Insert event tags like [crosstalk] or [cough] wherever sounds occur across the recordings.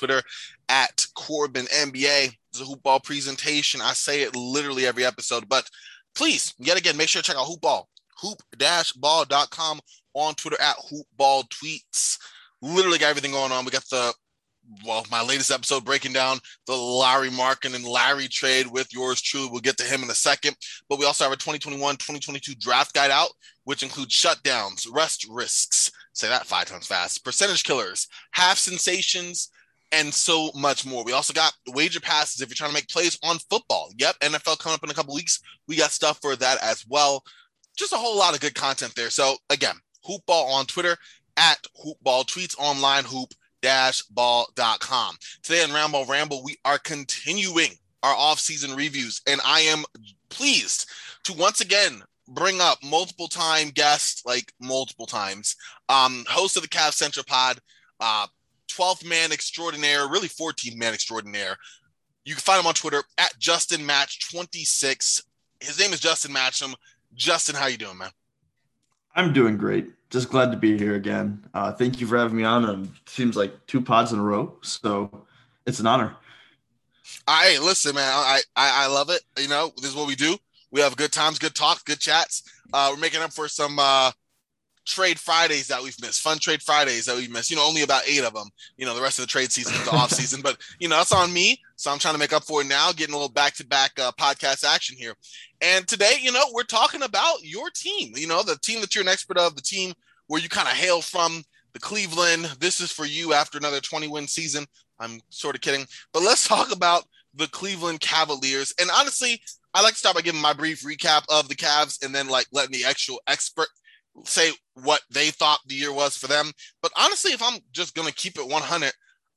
Twitter at Corbin NBA. It's a hoop ball presentation. I say it literally every episode, but please, yet again, make sure to check out Hoop Ball, hoop-ball.com on Twitter at Hoop Ball Tweets. Literally got everything going on. We got the well, my latest episode breaking down the Larry Markkanen and Larry trade with yours truly. We'll get to him in a second. But we also have a 2021 2022 draft guide out, which includes shutdowns, rest risks, say that five times fast, percentage killers, half sensations, and so much more. We also got wager passes if you're trying to make plays on football. Yep, NFL coming up in a couple weeks. We got stuff for that as well. Just a whole lot of good content there. So, again, Hoopball on Twitter at Hoopball, tweets online, hoop dash ball.com. Today on Ramble Ramble, we are continuing our off-season reviews, and I am pleased to once again bring up multiple time guests, like multiple times, um, host of the Cavs Central Pod, uh, 12th man extraordinaire, really 14th man extraordinaire. You can find him on Twitter at Justin Match 26. His name is Justin Matcham. Justin, how you doing, man? I'm doing great. Just glad to be here again. Uh, thank you for having me on. It seems like two pods in a row, so it's an honor. I listen, man. I, I I love it. You know, this is what we do. We have good times, good talks, good chats. Uh, we're making up for some uh, trade Fridays that we've missed, fun trade Fridays that we've missed. You know, only about eight of them. You know, the rest of the trade season is the off [laughs] season, but you know that's on me. So I'm trying to make up for it now, getting a little back to back podcast action here. And today, you know, we're talking about your team. You know, the team that you're an expert of, the team where you kind of hail from, the Cleveland. This is for you after another 20 win season. I'm sort of kidding, but let's talk about the Cleveland Cavaliers. And honestly, I like to start by giving my brief recap of the Cavs and then like letting the actual expert say what they thought the year was for them. But honestly, if I'm just gonna keep it 100,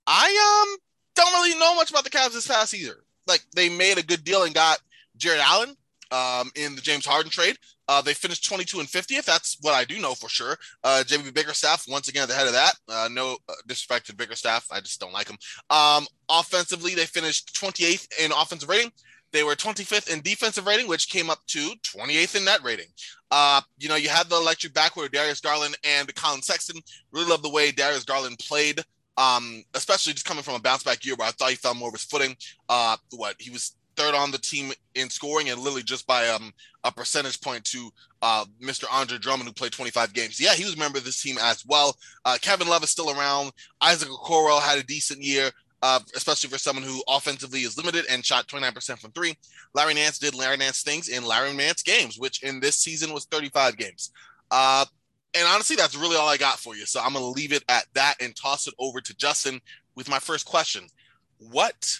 I um don't really know much about the Cavs this past either. Like they made a good deal and got Jarrett Allen um, in the James Harden trade. Uh, they finished 22 and 50th. That's what I do know for sure. Uh, JB Bickerstaff, once again, at the head of that. Uh, no uh, disrespect to Bickerstaff. I just don't like him. Um, offensively, they finished 28th in offensive rating. They were 25th in defensive rating, which came up to 28th in net rating. Uh, you know, you had the electric backcourt of Darius Garland and Collin Sexton. Really love the way Darius Garland played, um, especially just coming from a bounce back year where I thought he found more of his footing. Uh, what he was third on the team in scoring and literally just by um, a percentage point to uh, Mr. Andre Drummond, who played 25 games. Yeah, he was a member of this team as well. Uh, Kevin Love is still around. Isaac Okoro had a decent year. Uh, especially for someone who offensively is limited and shot 29% from three. Larry Nance did Larry Nance things in Larry Nance games, which in this season was 35 games. Uh, and honestly, that's really all I got for you. So I'm going to leave it at that and toss it over to Justin with my first question. What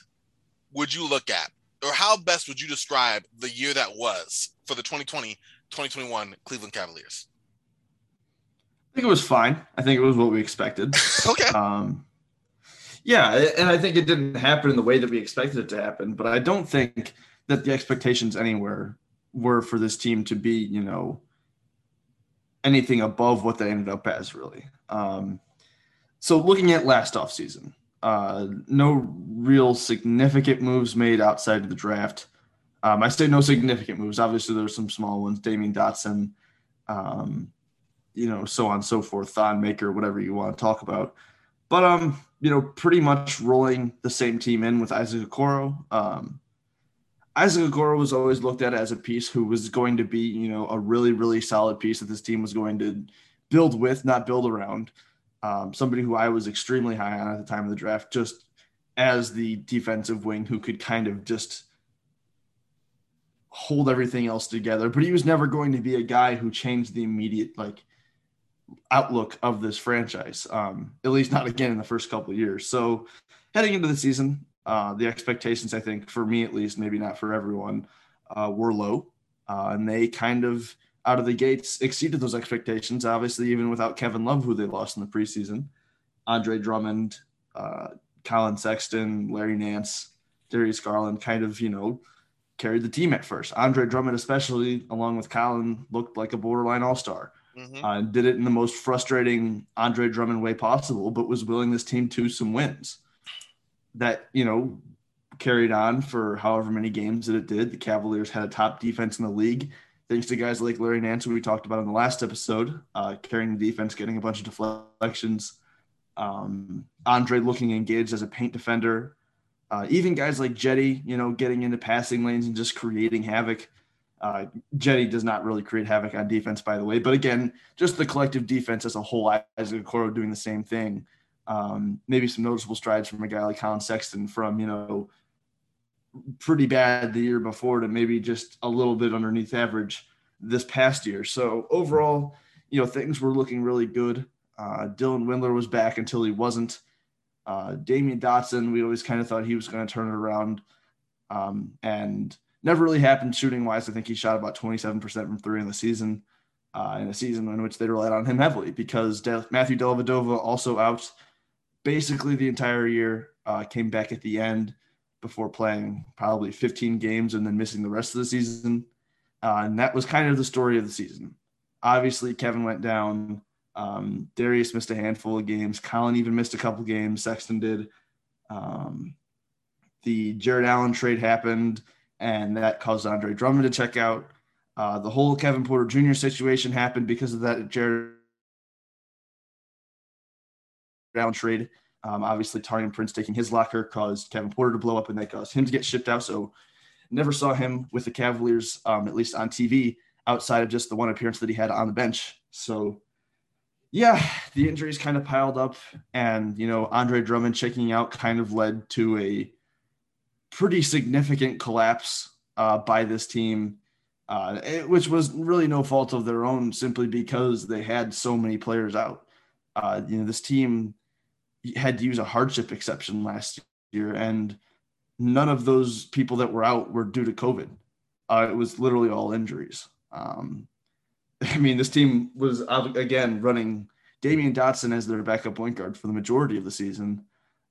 would you look at, or how best would you describe the year that was for the 2020 2021 Cleveland Cavaliers? I think it was fine. I think it was what we expected. [laughs] okay. Um, yeah, and I think it didn't happen in the way that we expected it to happen, but I don't think that the expectations anywhere were for this team to be, you know, anything above what they ended up as, really. Um, so looking at last offseason, uh, no real significant moves made outside of the draft. Um, I say no significant moves. Obviously, there's some small ones, Damyean Dotson, um, you know, so on and so forth, Thon Maker, whatever you want to talk about. But um, you know, pretty much rolling the same team in with Isaac Okoro. Um, Isaac Okoro was always looked at as a piece who was going to be, you know, a really, really solid piece that this team was going to build with, not build around. Um, somebody who I was extremely high on at the time of the draft, just as the defensive wing who could kind of just hold everything else together. But he was never going to be a guy who changed the immediate, like, outlook of this franchise, um, at least not again in the first couple of years. So heading into the season, uh, the expectations, I think, for me at least, maybe not for everyone, uh, were low. Uh, and they kind of out of the gates exceeded those expectations. Obviously, even without Kevin Love, who they lost in the preseason, Andre Drummond, uh, Collin Sexton, Larry Nance, Darius Garland kind of, you know, carried the team at first. Andre Drummond, especially along with Collin, looked like a borderline all star. Mm-hmm. Uh, did it in the most frustrating Andre Drummond way possible, but was willing this team to some wins that, you know, carried on for however many games that it did. The Cavaliers had a top defense in the league, thanks to guys like Larry Nance, who we talked about in the last episode, uh, carrying the defense, getting a bunch of deflections. Um, Andre looking engaged as a paint defender. Uh, even guys like Jetty, you know, getting into passing lanes and just creating havoc. Uh, Jetty does not really create havoc on defense, by the way. But again, just the collective defense as a whole, Isaac Okoro doing the same thing. Um, maybe some noticeable strides from a guy like Collin Sexton from, you know, pretty bad the year before to maybe just a little bit underneath average this past year. So overall, you know, things were looking really good. Uh, Dylan Windler was back until he wasn't. Uh, Damyean Dotson, we always kind of thought he was going to turn it around. Um, and never really happened shooting wise. I think he shot about 27% from three in the season, uh, in a season in which they relied on him heavily because De- Matthew Dellavedova also out basically the entire year, uh, came back at the end before playing probably 15 games and then missing the rest of the season. Uh, and that was kind of the story of the season. Obviously, Kevin went down. Um, Darius missed a handful of games. Collin even missed a couple games. Sexton did. Um, the Jarrett Allen trade happened, and that caused Andre Drummond to check out. Uh, the whole Kevin Porter Jr. situation happened because of that Jarrett Allen trade. Um, obviously, Taurean Prince taking his locker caused Kevin Porter to blow up, and that caused him to get shipped out. So, never saw him with the Cavaliers, um, at least on TV, outside of just the one appearance that he had on the bench. So, yeah, the injuries kind of piled up, and you know, Andre Drummond checking out kind of led to a pretty significant collapse uh, by this team, uh, which was really no fault of their own, simply because they had so many players out. Uh, you know, this team had to use a hardship exception last year, and none of those people that were out were due to COVID. Uh, it was literally all injuries. Um, [laughs] I mean, this team was again running Damyean Dotson as their backup point guard for the majority of the season.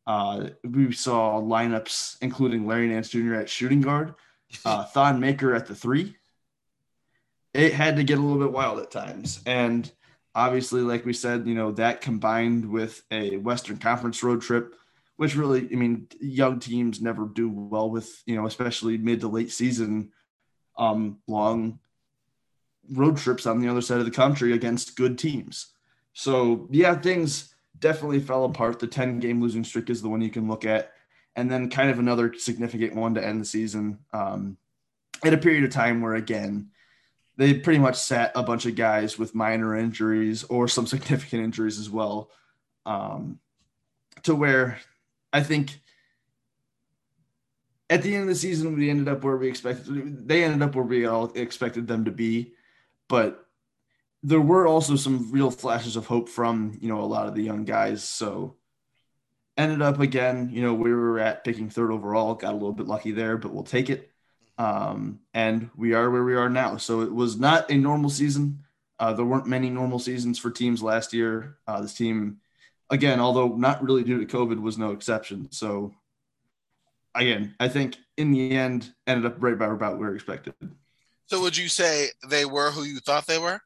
Uh, we saw lineups including Larry Nance Jr. at shooting guard, [laughs] uh, Thon Maker at the three. It had to get a little bit wild at times, and obviously, like we said, you know, that combined with a Western Conference road trip, which really, I mean, young teams never do well with, you know, especially mid to late season, um, long road trips on the other side of the country against good teams. So, yeah, things definitely fell apart. The 10 game losing streak is the one you can look at. And then, kind of another significant one to end the season um, at a period of time where, again, they pretty much sat a bunch of guys with minor injuries or some [laughs] significant injuries as well. Um, to where I think at the end of the season, we ended up where we expected. They ended up where we all expected them to be, but there were also some real flashes of hope from you know a lot of the young guys. So ended up again, you know, we were at picking third overall, got a little bit lucky there, but we'll take it. Um, and we are where we are now. So it was not a normal season. Uh, there weren't many normal seasons for teams last year. Uh, this team, again, although not really due to COVID, was no exception. So again, I think in the end ended up right about where expected. So would you say they were who you thought they were?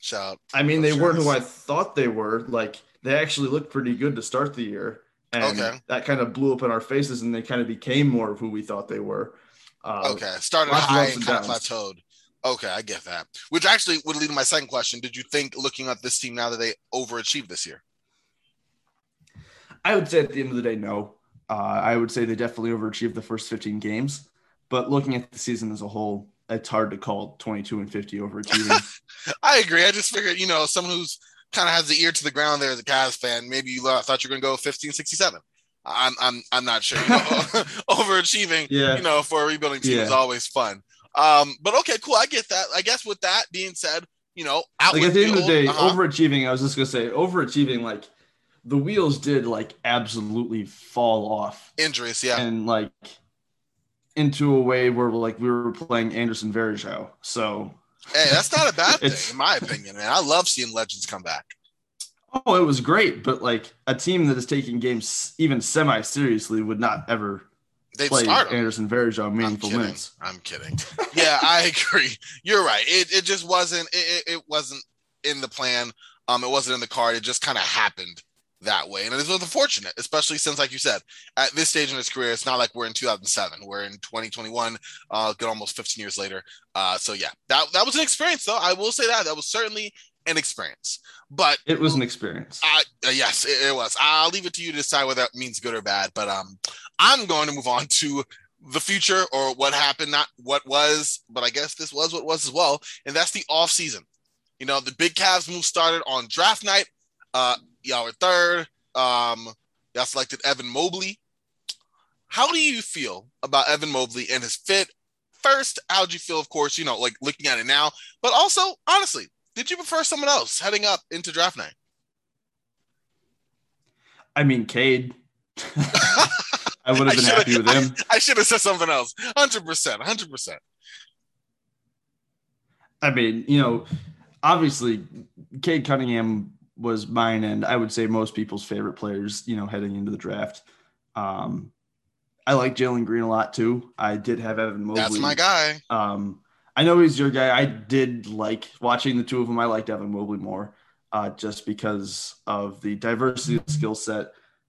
Shout. I mean, they weren't who I thought they were. Like they actually looked pretty good to start the year. And okay. that kind of blew up in our faces and they kind of became more of who we thought they were. Uh, okay. Started high and kind of plateaued. Okay, I get that. Which actually would lead to my second question. Did you think looking at this team now that they overachieved this year? I would say at the end of the day, no. Uh, I would say they definitely overachieved the first 15 games. But looking at the season as a whole, it's hard to call 22 and 50 overachieving. [laughs] I agree. I just figured, you know, someone who's kind of has the ear to the ground there as a Cavs fan. Maybe you thought you were going to go 15, 67. I'm, I'm, I'm not sure. You know, [laughs] [laughs] overachieving, yeah. you know, for a rebuilding team yeah. is always fun. Um, but okay, cool. I get that. I guess with that being said, you know, like at the end of the day, uh-huh. overachieving. I was just gonna say, overachieving. Like the wheels did like absolutely fall off. Injuries, yeah, and like into a way where like we were playing Anderson Varejao. So Hey, that's not a bad [laughs] thing, in my opinion, man. I love seeing legends come back. Oh, it was great, but like a team that is taking games even semi seriously would not ever They'd play. Anderson Varejao I'm meaningful kidding. minutes. I'm kidding. Yeah, I [laughs] agree. You're right. It, it just wasn't. It, it wasn't in the plan. Um, it wasn't in the card. It just kind of happened that way, and it was unfortunate, especially since, like you said, at this stage in his career, it's not like we're in 2007. We're in 2021. Uh, good almost 15 years later. Uh, so yeah, that that was an experience, though. I will say that that was certainly an experience. But It was an experience. I, uh, yes, it, it was. I'll leave it to you to decide whether that means good or bad. But um, I'm going to move on to the future or what happened, not what was, but I guess this was what was as well, and that's the off season. You know, the big Cavs move started on draft night. Uh, y'all were third. Um, y'all selected Evan Mobley. How do you feel about Evan Mobley and his fit? First, how'd you feel? Of course, you know, like looking at it now, but also honestly, did you prefer someone else heading up into draft night? I mean, Cade. [laughs] I would have been happy with him. I should have said something else. Hundred percent, hundred percent. I mean, you know, obviously, Cade Cunningham was mine, and I would say most people's favorite players. You know, heading into the draft. Um, I like Jalen Green a lot too. I did have Evan Mobley. That's my guy. Um, I know he's your guy. I did like watching the two of them. I liked Evan Mobley more, uh, just because of the diversity of skill set,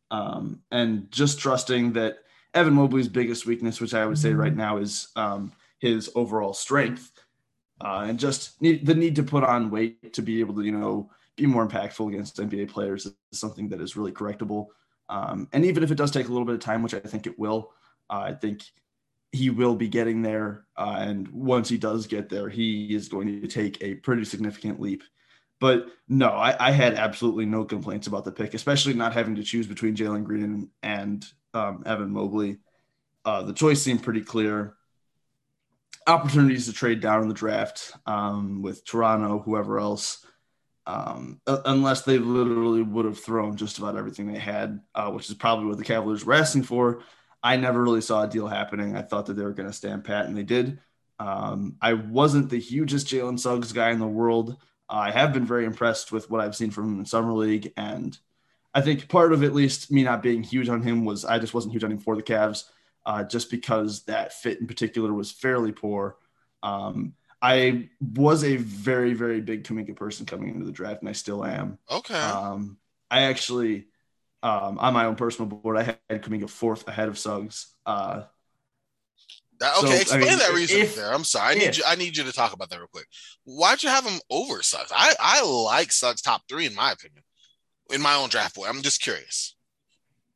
um, and just trusting that Evan Mobley's biggest weakness, which I would say right now, is um, his overall strength, uh, and just need, the need to put on weight to be able to, you know, be more impactful against NBA players is something that is really correctable. Um, and even if it does take a little bit of time, which I think it will, uh, I think he will be getting there. Uh, and once he does get there, he is going to take a pretty significant leap. But no, I, I had absolutely no complaints about the pick, especially not having to choose between Jalen Green and, um, Evan Mobley. Uh, the choice seemed pretty clear. Opportunities to trade down in the draft um, with Toronto, whoever else, um, unless they literally would have thrown just about everything they had, uh, which is probably what the Cavaliers were asking for. I never really saw a deal happening. I thought that they were going to stand pat, and they did. Um, I wasn't the hugest Jalen Suggs guy in the world. I have been very impressed with what I've seen from him in summer league, and I think part of at least me not being huge on him was I just wasn't huge on him for the Cavs, uh, just because that fit in particular was fairly poor. Um, I was a very very big Kuminga person coming into the draft, and I still am. Okay. Um, I actually, um, on my own personal board, I had Kuminga fourth ahead of Suggs. Uh, That- so, okay, I explain mean, that reason if- there. I'm sorry. I need if- you. I need you to talk about that real quick. Why'd you have him over Suggs? I I like Suggs top three in my opinion, in my own draft board. I'm just curious.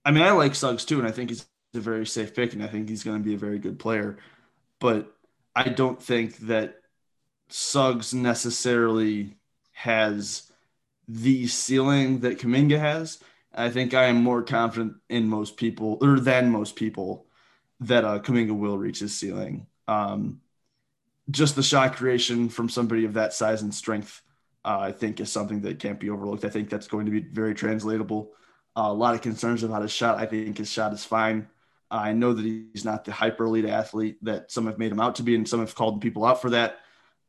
I mean, I like Suggs too, and I think he's a very safe pick, and I think he's going to be a very good player. But I don't think that Suggs necessarily has the ceiling that Kuminga has. I think I am more confident in most people, or than most people, that uh, Kuminga will reach his ceiling. Um, just the shot creation from somebody of that size and strength, uh, I think, is something that can't be overlooked. I think that's going to be very translatable. Uh, a lot of concerns about his shot. I think his shot is fine. I know that he's not the hyper elite athlete that some have made him out to be, and some have called people out for that.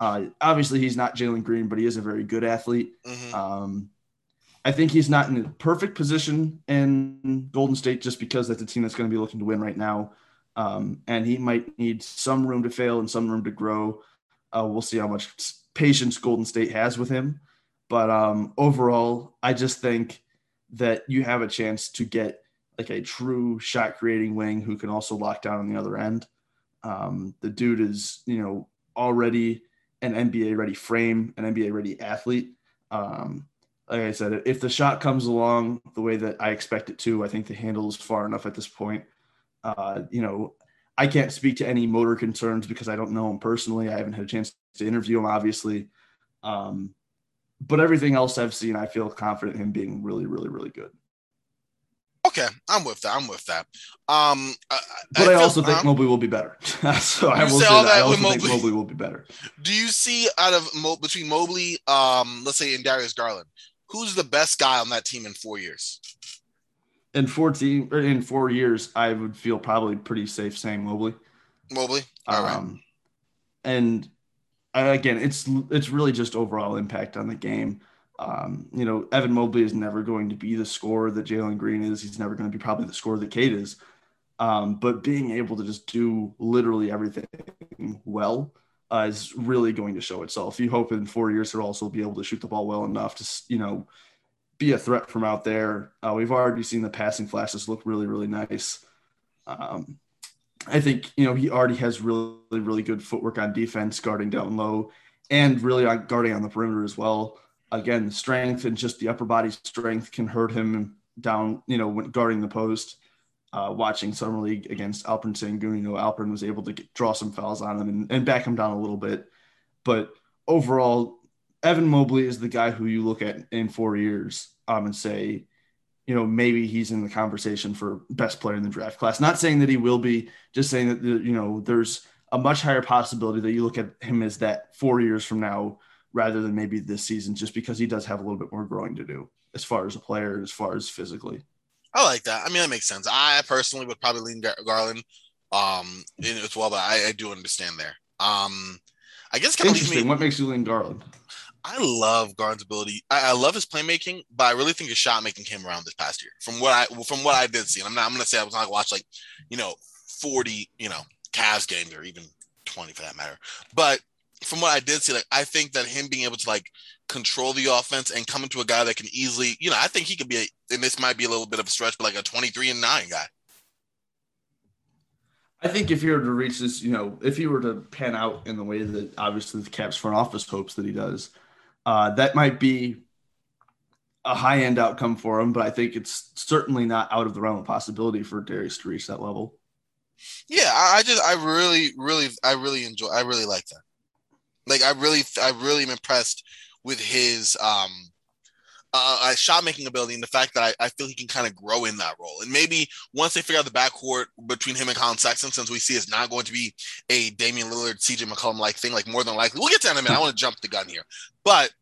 Uh, obviously, he's not Jalen Green, but he is a very good athlete. Mhm. Um, I think he's not in a perfect position in Golden State just because that's a team that's going to be looking to win right now. Um, and he might need some room to fail and some room to grow. Uh, we'll see how much patience Golden State has with him. But um, overall, I just think that you have a chance to get like a true shot creating wing who can also lock down on the other end. Um, the dude is, you know, already an NBA ready frame, an NBA ready athlete. Um, like I said, if the shot comes along the way that I expect it to, I think the handle is far enough at this point. Uh, you know, I can't speak to any motor concerns because I don't know him personally. I haven't had a chance to interview him, obviously. Um, but everything else I've seen, I feel confident him being really, really, really good. Okay, I'm with that. I'm with that. Um, I, But I, feel- also think uh, Mobley will be better. [laughs] so I will say say all that. I that with also think Mobley. Mobley will be better. do you see out of Mo, between Mobley, um, let's say, and Darius Garland, who's the best guy on that team in four years? In 14 or in four years, I would feel probably pretty safe saying Mobley. Mobley. All right. Um, and again, it's it's really just overall impact on the game. Um, you know, Evan Mobley is never going to be the scorer that Jalen Green is. He's never going to be probably the scorer that Cade is. Um, but being able to just do literally everything well uh, is really going to show itself. You hope in four years he'll also be able to shoot the ball well enough to, you know, be a threat from out there. Uh, we've already seen the passing flashes look really, really nice. Um, I think you know he already has really, really good footwork on defense, guarding down low, and really on guarding on the perimeter as well. Again, strength and just the upper body strength can hurt him down. You know, when guarding the post. Uh, watching summer league against Alperen Sengun, you know, Alperen was able to get, draw some fouls on him and, and back him down a little bit. But overall, Evan Mobley is the guy who you look at in four years um, and say, you know, maybe he's in the conversation for best player in the draft class. Not saying that he will be, just saying that, you know, there's a much higher possibility that you look at him as that four years from now rather than maybe this season, just because he does have a little bit more growing to do as far as a player, as far as physically. I like that. I mean, that makes sense. I personally would probably lean Gar- Garland um, in as well, but I, I do understand there. Um, I guess kind of interesting. Me, what makes you lean Garland? I love Garland's ability. I, I, love his playmaking, but I really think his shot making came around this past year. From what I from what I did see, and I'm not I'm gonna say I was not watch like, you know, 40, you know, Cavs games or even 20 for that matter. But from what I did see, like I think that him being able to like control the offense and coming to a guy that can easily, you know, I think he could be a, and this might be a little bit of a stretch, but like a 23 and 9 guy. I think if he were to reach this, you know, if he were to pan out in the way that obviously the Cavs front office hopes that he does, uh, that might be a high end outcome for him, but I think it's certainly not out of the realm of possibility for Darius to reach that level. Yeah, I just, I really, really, I really enjoy, I really like that. Like, I really, I really am impressed with his, um, uh, shot making ability and the fact that I, I feel he can kind of grow in that role. And maybe once they figure out the backcourt between him and Collin Sexton, since we see it's not going to be a Damian Lillard, CJ McCollum like thing, like more than likely, we'll get to that in a minute. I want to jump the gun here, but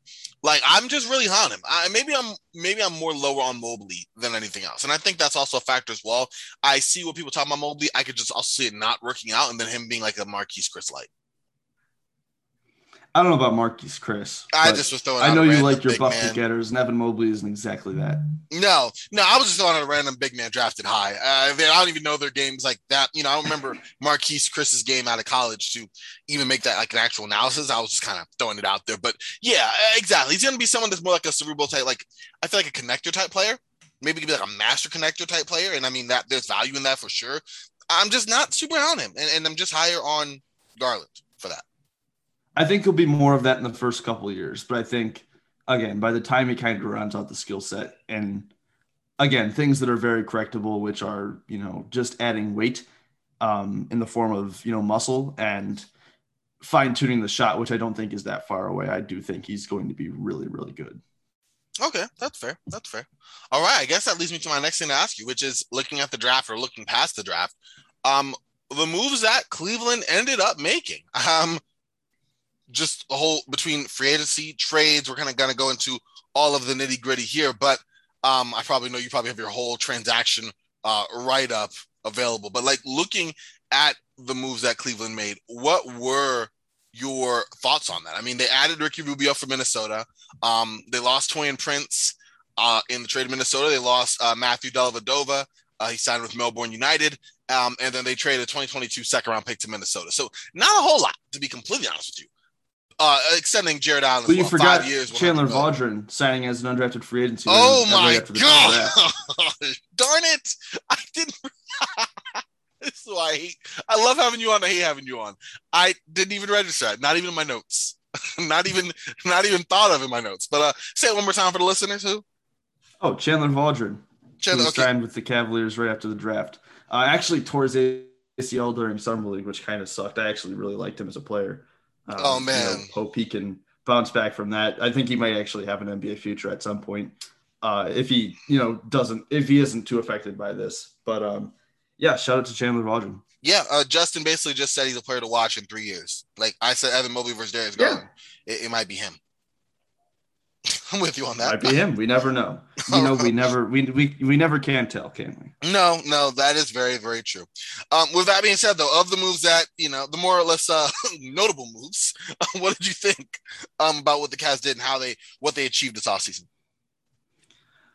like I'm just really high on him. I, maybe I'm maybe I'm more lower on Mobley than anything else, and I think that's also a factor as well. I see what people talk about Mobley. I could just also see it not working out, and then him being like a Marquese Chriss light. I don't know about Marquese Chriss. I just was throwing. I know you like your bucket getters, and Evan Mobley isn't exactly that. No, no, I was just throwing out a random big man drafted high. Uh, I don't even know their games like that. You know, I don't remember [laughs] Marquese Chriss's game out of college to even make that like an actual analysis. I was just kind of throwing it out there. But yeah, exactly. He's going to be someone that's more like a cerebral type. Like I feel like a connector type player. Maybe he could be like a master connector type player, and I mean that there's value in that for sure. I'm just not super on him, and, and I'm just higher on Garland for that. I think he'll be more of that in the first couple years, but I think again by the time he kind of rounds out the skill set and again things that are very correctable, which are you know just adding weight um, in the form of you know muscle and fine tuning the shot, which I don't think is that far away. I do think he's going to be really really good. Okay, that's fair. That's fair. All right, I guess that leads me to my next thing to ask you, which is looking at the draft or looking past the draft. Um, the moves that Cleveland ended up making. [laughs] Um, just the whole between free agency trades. We're kind of going to go into all of the nitty gritty here, but um, I probably know you probably have your whole transaction uh, write up available. But like looking at the moves that Cleveland made, what were your thoughts on that? I mean, they added Ricky Rubio from Minnesota. Um, they lost Taurean Prince uh, in the trade of Minnesota. They lost uh, Matthew Dellavedova. Uh, he signed with Melbourne United. Um, and then they traded a 2022 second round pick to Minnesota. So not a whole lot, to be completely honest with you uh, extending Jarrett Allen. But you well, forgot years, Chandler Vaudrin signing as an undrafted free agent. Oh my god! [laughs] Darn it! I didn't. [laughs] this is why I hate. I love having you on. I hate having you on. I didn't even register it. Not even in my notes. [laughs] not even. Not even thought of in my notes. But uh, say it one more time for the listeners. Who? Oh, Chandler Vaudrin. Chandler okay. signed with the Cavaliers right after the draft. Uh, actually tore his ACL during summer league, which kind of sucked. I actually really liked him as a player. Um, oh man, you know, hope he can bounce back from that. I think he might actually have an NBA future at some point uh, if he you know doesn't if he isn't too affected by this. But um, yeah, shout out to Chandler Vaudrin. Yeah, uh, Justin basically just said he's a player to watch in three years. Like I said, Evan Mobley versus Darius Garland. It, it might be him. [laughs] I'm with you on that. Might be him. We never know. You know, we [laughs] never we, we we never can tell, can we? No, no, that is very, very true. Um, with that being said, though, of the moves that you know, the more or less uh, [laughs] notable moves, [laughs] what did you think um, about what the Cavs did and how they what they achieved this offseason?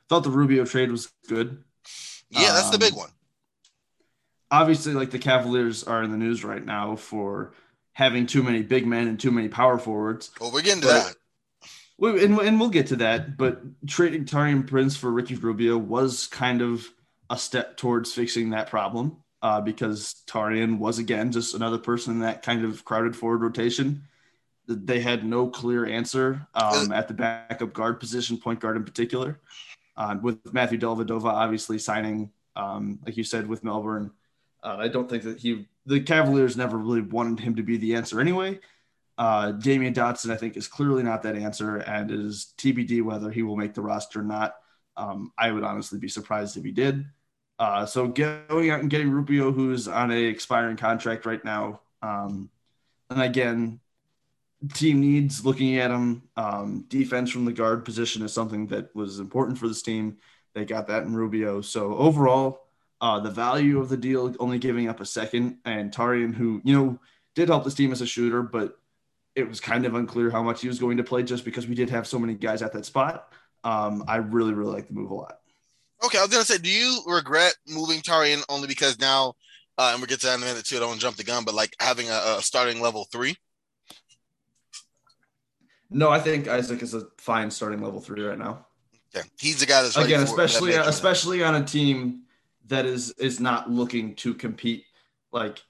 Thought the Rubio trade was good. Yeah, that's the big Um, one. Obviously, like the Cavaliers are in the news right now for having too many big men and too many power forwards. Well, we're getting to but- that. And, and we'll get to that, but trading Taurean Prince for Ricky Rubio was kind of a step towards fixing that problem uh, because Taurean was again just another person in that kind of crowded forward rotation. They had no clear answer um, at the backup guard position, point guard in particular. Uh, with Matthew Dellavedova obviously signing, um, like you said, with Melbourne, uh, I don't think that he the Cavaliers never really wanted him to be the answer anyway. Uh, Damyean Dotson, I think, is clearly not that answer, and it is TBD whether he will make the roster or not. Um, I would honestly be surprised if he did. Uh, so going out and getting Rubio, who's on a expiring contract right now, um, and again, team needs looking at him. Um, defense from the guard position is something that was important for this team. They got that in Rubio. So overall, uh, the value of the deal, only giving up a second, and Taurean, who you know did help this team as a shooter, but it was kind of unclear how much he was going to play just because we did have so many guys at that spot. Um, I really, really like the move a lot. Okay, I was gonna say, do you regret moving Taurean only because now, uh, and we'll get to that in a minute too. I don't want to jump the gun, but like having a, a starting level three. No, I think Isaac is a fine starting level three right now. Yeah, he's the guy that's Again, especially especially on a team that is is not looking to compete like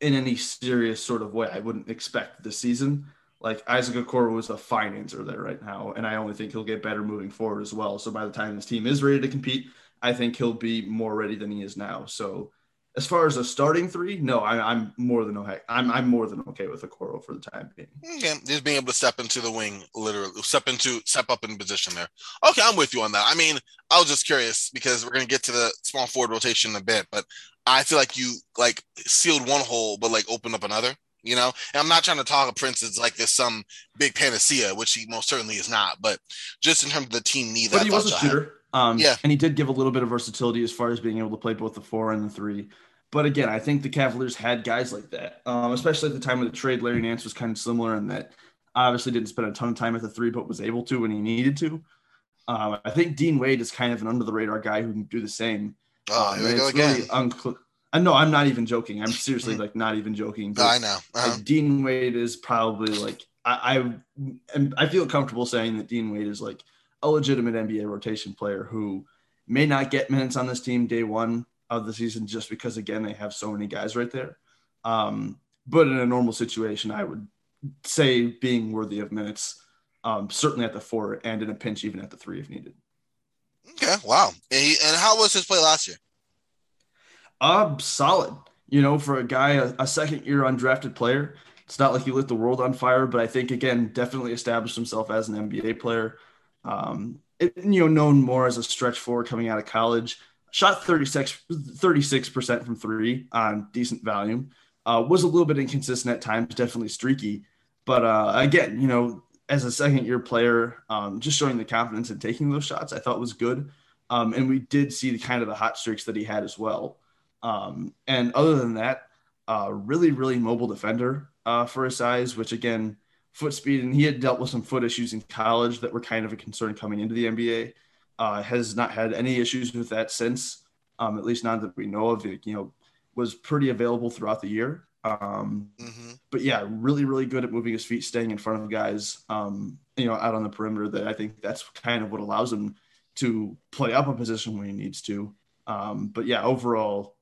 in any serious sort of way. I wouldn't expect this season. Like Isaac Okoro was a fine answer there right now, and I only think he'll get better moving forward as well. So by the time this team is ready to compete, I think he'll be more ready than he is now. So as far as a starting three, no, I, I'm more than okay. I'm I'm more than okay with Okoro for the time being. Okay, just being able to step into the wing, literally step into step up in position there. Okay, I'm with you on that. I mean, I was just curious because we're gonna get to the small forward rotation in a bit, but I feel like you like sealed one hole, but like opened up another. You know, and I'm not trying to talk a Prince is like this some big panacea, which he most certainly is not. But just in terms of the team need, But that he was a thought y'all had. shooter. Um, Yeah. And he did give a little bit of versatility as far as being able to play both the four and the three. But again, I think the Cavaliers had guys like that, um, especially at the time of the trade. Larry Nance was kind of similar in that obviously didn't spend a ton of time at the three, but was able to when he needed to. Um, I think Dean Wade is kind of an under the radar guy who can do the same. Oh, Um, here we go again. really uncl- I know I'm not even joking. I'm seriously like not even joking. But- I know. Uh-huh. like, Dean Wade is probably like I, I I feel comfortable saying that Dean Wade is like a legitimate NBA rotation player who may not get minutes on this team day one of the season just because again they have so many guys right there. Um, but in a normal situation, I would say being worthy of minutes, um, certainly at the four and in a pinch even at the three if needed. Okay, wow. And, he, and how was his play last year? Uh, solid. You know, for a guy, a, a second year undrafted player, it's not like he lit the world on fire, but I think again, definitely established himself as an NBA player. Um, it, you know, known more as a stretch four coming out of college. Shot 36 percent from three on decent volume. Uh, was a little bit inconsistent at times, definitely streaky. But uh, again, you know, as a second year player, um, just showing the confidence in taking those shots, I thought was good. Um, and we did see the kind of the hot streaks that he had as well. Um, and other than that, uh, really, really mobile defender uh, for his size, which again, foot speed, and he had dealt with some foot issues in college that were kind of a concern coming into the NBA. Uh, has not had any issues with that since, um, at least not that we know of. It, you know, was pretty available throughout the year. Um, hmm but yeah, really, really good at moving his feet, staying in front of guys, um, you know, out on the perimeter. That I think that's kind of what allows him to play up a position when he needs to. Um, but yeah, overall,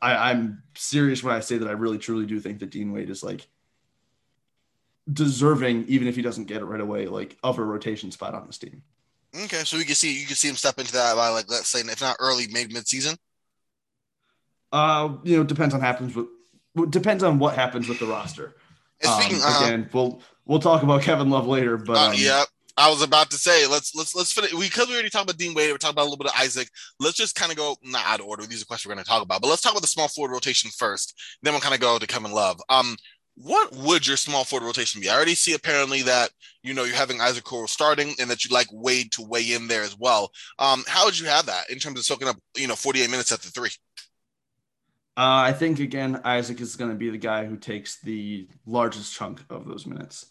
I, I'm serious when I say that I really, truly do think that Dean Wade is like deserving, even if he doesn't get it right away, like of a rotation spot on this team. Okay, so we can see you can see him step into that by like let's say if not early, maybe mid season. Uh, you know, depends on happens with depends on what happens with the roster. Um, speaking, uh, again, we'll we'll talk about Kevin Love later, but uh, um, yeah, I was about to say let's let's let's finish because we already talked about Dean Wade. We're talking about a little bit of Isaac. Let's just kind of go not out of order. These are questions we're going to talk about, but let's talk about the small forward rotation first. Then we'll kind of go to Kevin Love. Um, what would your small forward rotation be? I already see apparently that you know you're having Isaac Okoro starting and that you like Wade to weigh in there as well. Um, how would you have that in terms of soaking up you know 48 minutes at the three? Uh, I think again Isaac is going to be the guy who takes the largest chunk of those minutes.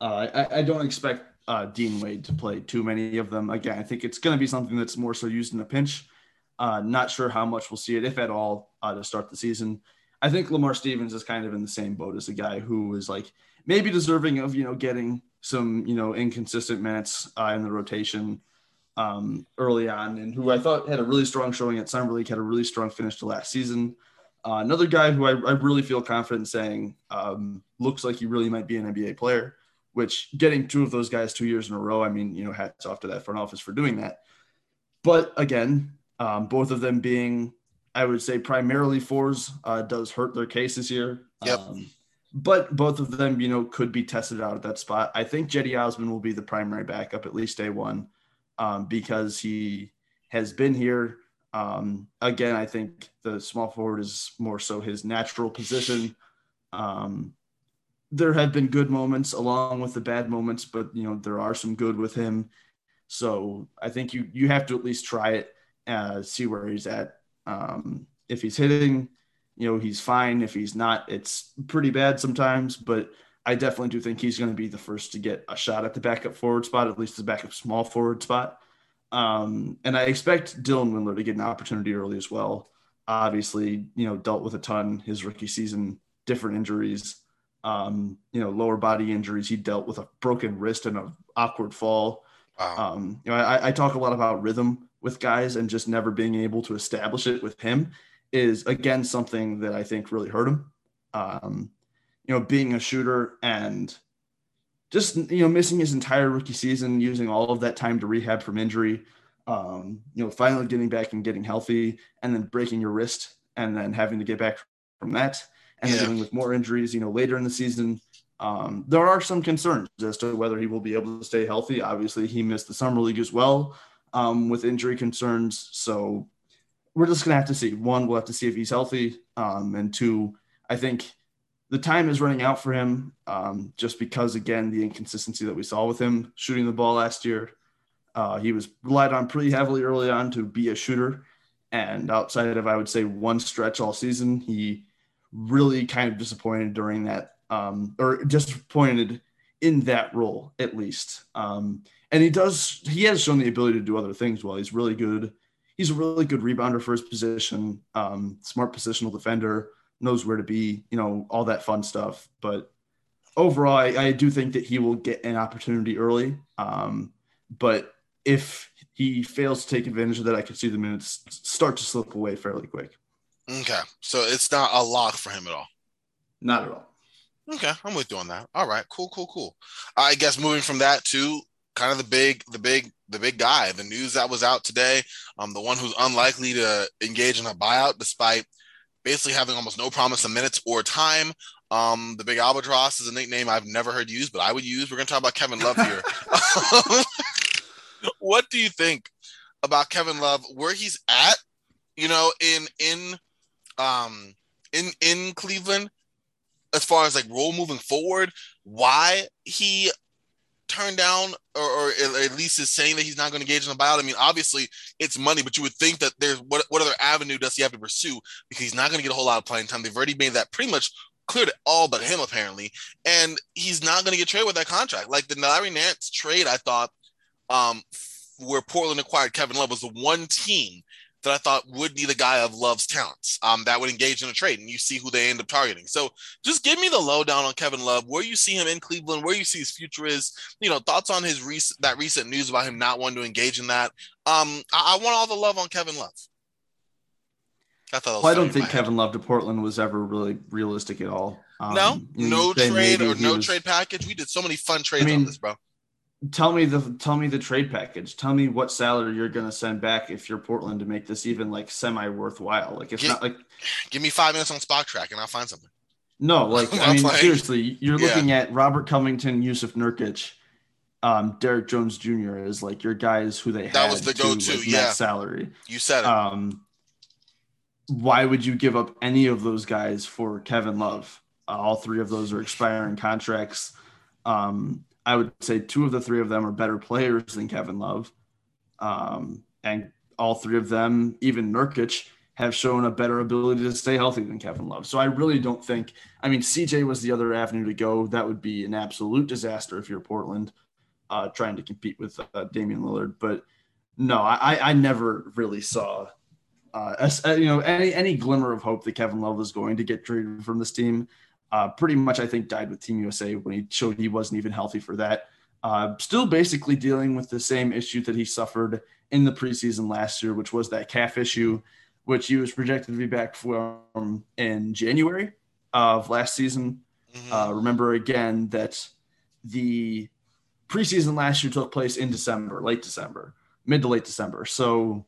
Uh, I, I, don't expect uh, Dean Wade to play too many of them. Again, I think it's going to be something that's more so used in a pinch. Uh, not sure how much we'll see it, if at all, uh, to start the season. I think Lamar Stevens is kind of in the same boat as a guy who is like maybe deserving of you know getting some you know inconsistent minutes uh, in the rotation um, early on, and who I thought had a really strong showing at Summer League, had a really strong finish to last season. Uh, another guy who I, I, really feel confident saying um, looks like he really might be an NBA player. Which getting two of those guys two years in a row, I mean, you know, hats off to that front office for doing that. But again, um, both of them being I would say primarily fours uh, does hurt their case this year. Yep. Um, but both of them, you know, could be tested out at that spot. I think Cedi Osman will be the primary backup at least day one um, because he has been here. Um, again, I think the small forward is more so his natural position. Um, there have been good moments along with the bad moments, but you know there are some good with him. So I think you you have to at least try it, uh, see where he's at um, if he's hitting, you know, he's fine. If he's not, it's pretty bad sometimes. But I definitely do think he's going to be the first to get a shot at the backup forward spot, at least the backup small forward spot. Um, and I expect Dylan Windler to get an opportunity early as well. Obviously, you know, dealt with a ton his rookie season, different injuries, um, you know, lower body injuries. He dealt with a broken wrist and an awkward fall. Wow. Um, you know, I, I talk a lot about rhythm with guys and just never being able to establish it with him is again something that I think really hurt him. Um, you know, being a shooter and just you know missing his entire rookie season, using all of that time to rehab from injury. Um, you know, finally getting back and getting healthy, and then breaking your wrist, and then having to get back from that, and yeah. then dealing with more injuries. You know, later in the season, um, there are some concerns as to whether he will be able to stay healthy. Obviously, he missed the summer league as well um, with injury concerns. So we're just going to have to see. One, we'll have to see if he's healthy. Um, and two, I think the time is running out for him um, just because, again, the inconsistency that we saw with him shooting the ball last year. Uh, he was relied on pretty heavily early on to be a shooter. And outside of, I would say, one stretch all season, he really kind of disappointed during that, um, or disappointed in that role at least. Um, and he does he has shown the ability to do other things well. He's really good. He's a really good rebounder for his position. Um, smart positional defender, knows where to be. You know all that fun stuff. But overall, I, I do think that he will get an opportunity early. Um, but if he fails to take advantage of that, I could see the minutes start to slip away fairly quick. Okay, so it's not a lock for him at all. Not at all. Okay, I'm with you on that. All right, cool, cool, cool. I guess moving from that to kind of the big, the big, the big guy. The news that was out today, um, the one who's unlikely to engage in a buyout despite basically having almost no promise of minutes or time. Um, the big albatross is a nickname I've never heard used, but I would use. We're going to talk about Kevin Love here. [laughs] what do you think about Kevin Love, where he's at? You know, in in um in in Cleveland, as far as like role moving forward, why he turned down or, or, at least is saying that he's not going to engage in a buyout. I mean, obviously it's money, but you would think that there's what, what other avenue does he have to pursue because he's not going to get a whole lot of playing time. They've already made that pretty much clear to all but him apparently, and he's not going to get traded with that contract. Like the Larry Nance trade, I thought um, where Portland acquired Kevin Love was the one team that I thought would be the guy of Love's talents um, that would engage in a trade, and you see who they end up targeting. So just give me the lowdown on Kevin Love, where you see him in Cleveland, where you see his future is. You know, thoughts on his recent that recent news about him not wanting to engage in that. Um, I, I want all the love on Kevin Love. I. Well, I don't think Kevin Love to Portland was ever really realistic at all. Um, no, no trade or no was, trade package. We did so many fun trades I mean, on this, bro tell me the tell me the trade package. Tell me what salary you're going to send back if you're Portland to make this even like semi worthwhile. Like it's not like give me five minutes on Spotrac and I'll find something. No, like [laughs] I mean seriously, you're yeah. looking at Robert Covington, Jusuf Nurkic, um, Derrick Jones Jr. is like your guys who they that was the go to yeah salary. You said it. Um, why would you give up any of those guys for Kevin Love? Uh, all three of those are expiring contracts. Um, I would say two of the three of them are better players than Kevin Love. Um, and all three of them, even Nurkic, have shown a better ability to stay healthy than Kevin Love. So I really don't think, I mean, CJ was the other avenue to go. That would be an absolute disaster if you're Portland uh, trying to compete with uh, Damian Lillard. But no, I, I never really saw, uh, you know, any, any glimmer of hope that Kevin Love was going to get traded from this team. Uh, pretty much, I think, died with Team USA when he showed he wasn't even healthy for that. Uh, still basically dealing with the same issue that he suffered in the preseason last year, which was that calf issue which he was projected to be back from in January of last season. Mm-hmm. Uh, remember again that the preseason last year took place in December, late December, mid to late December. So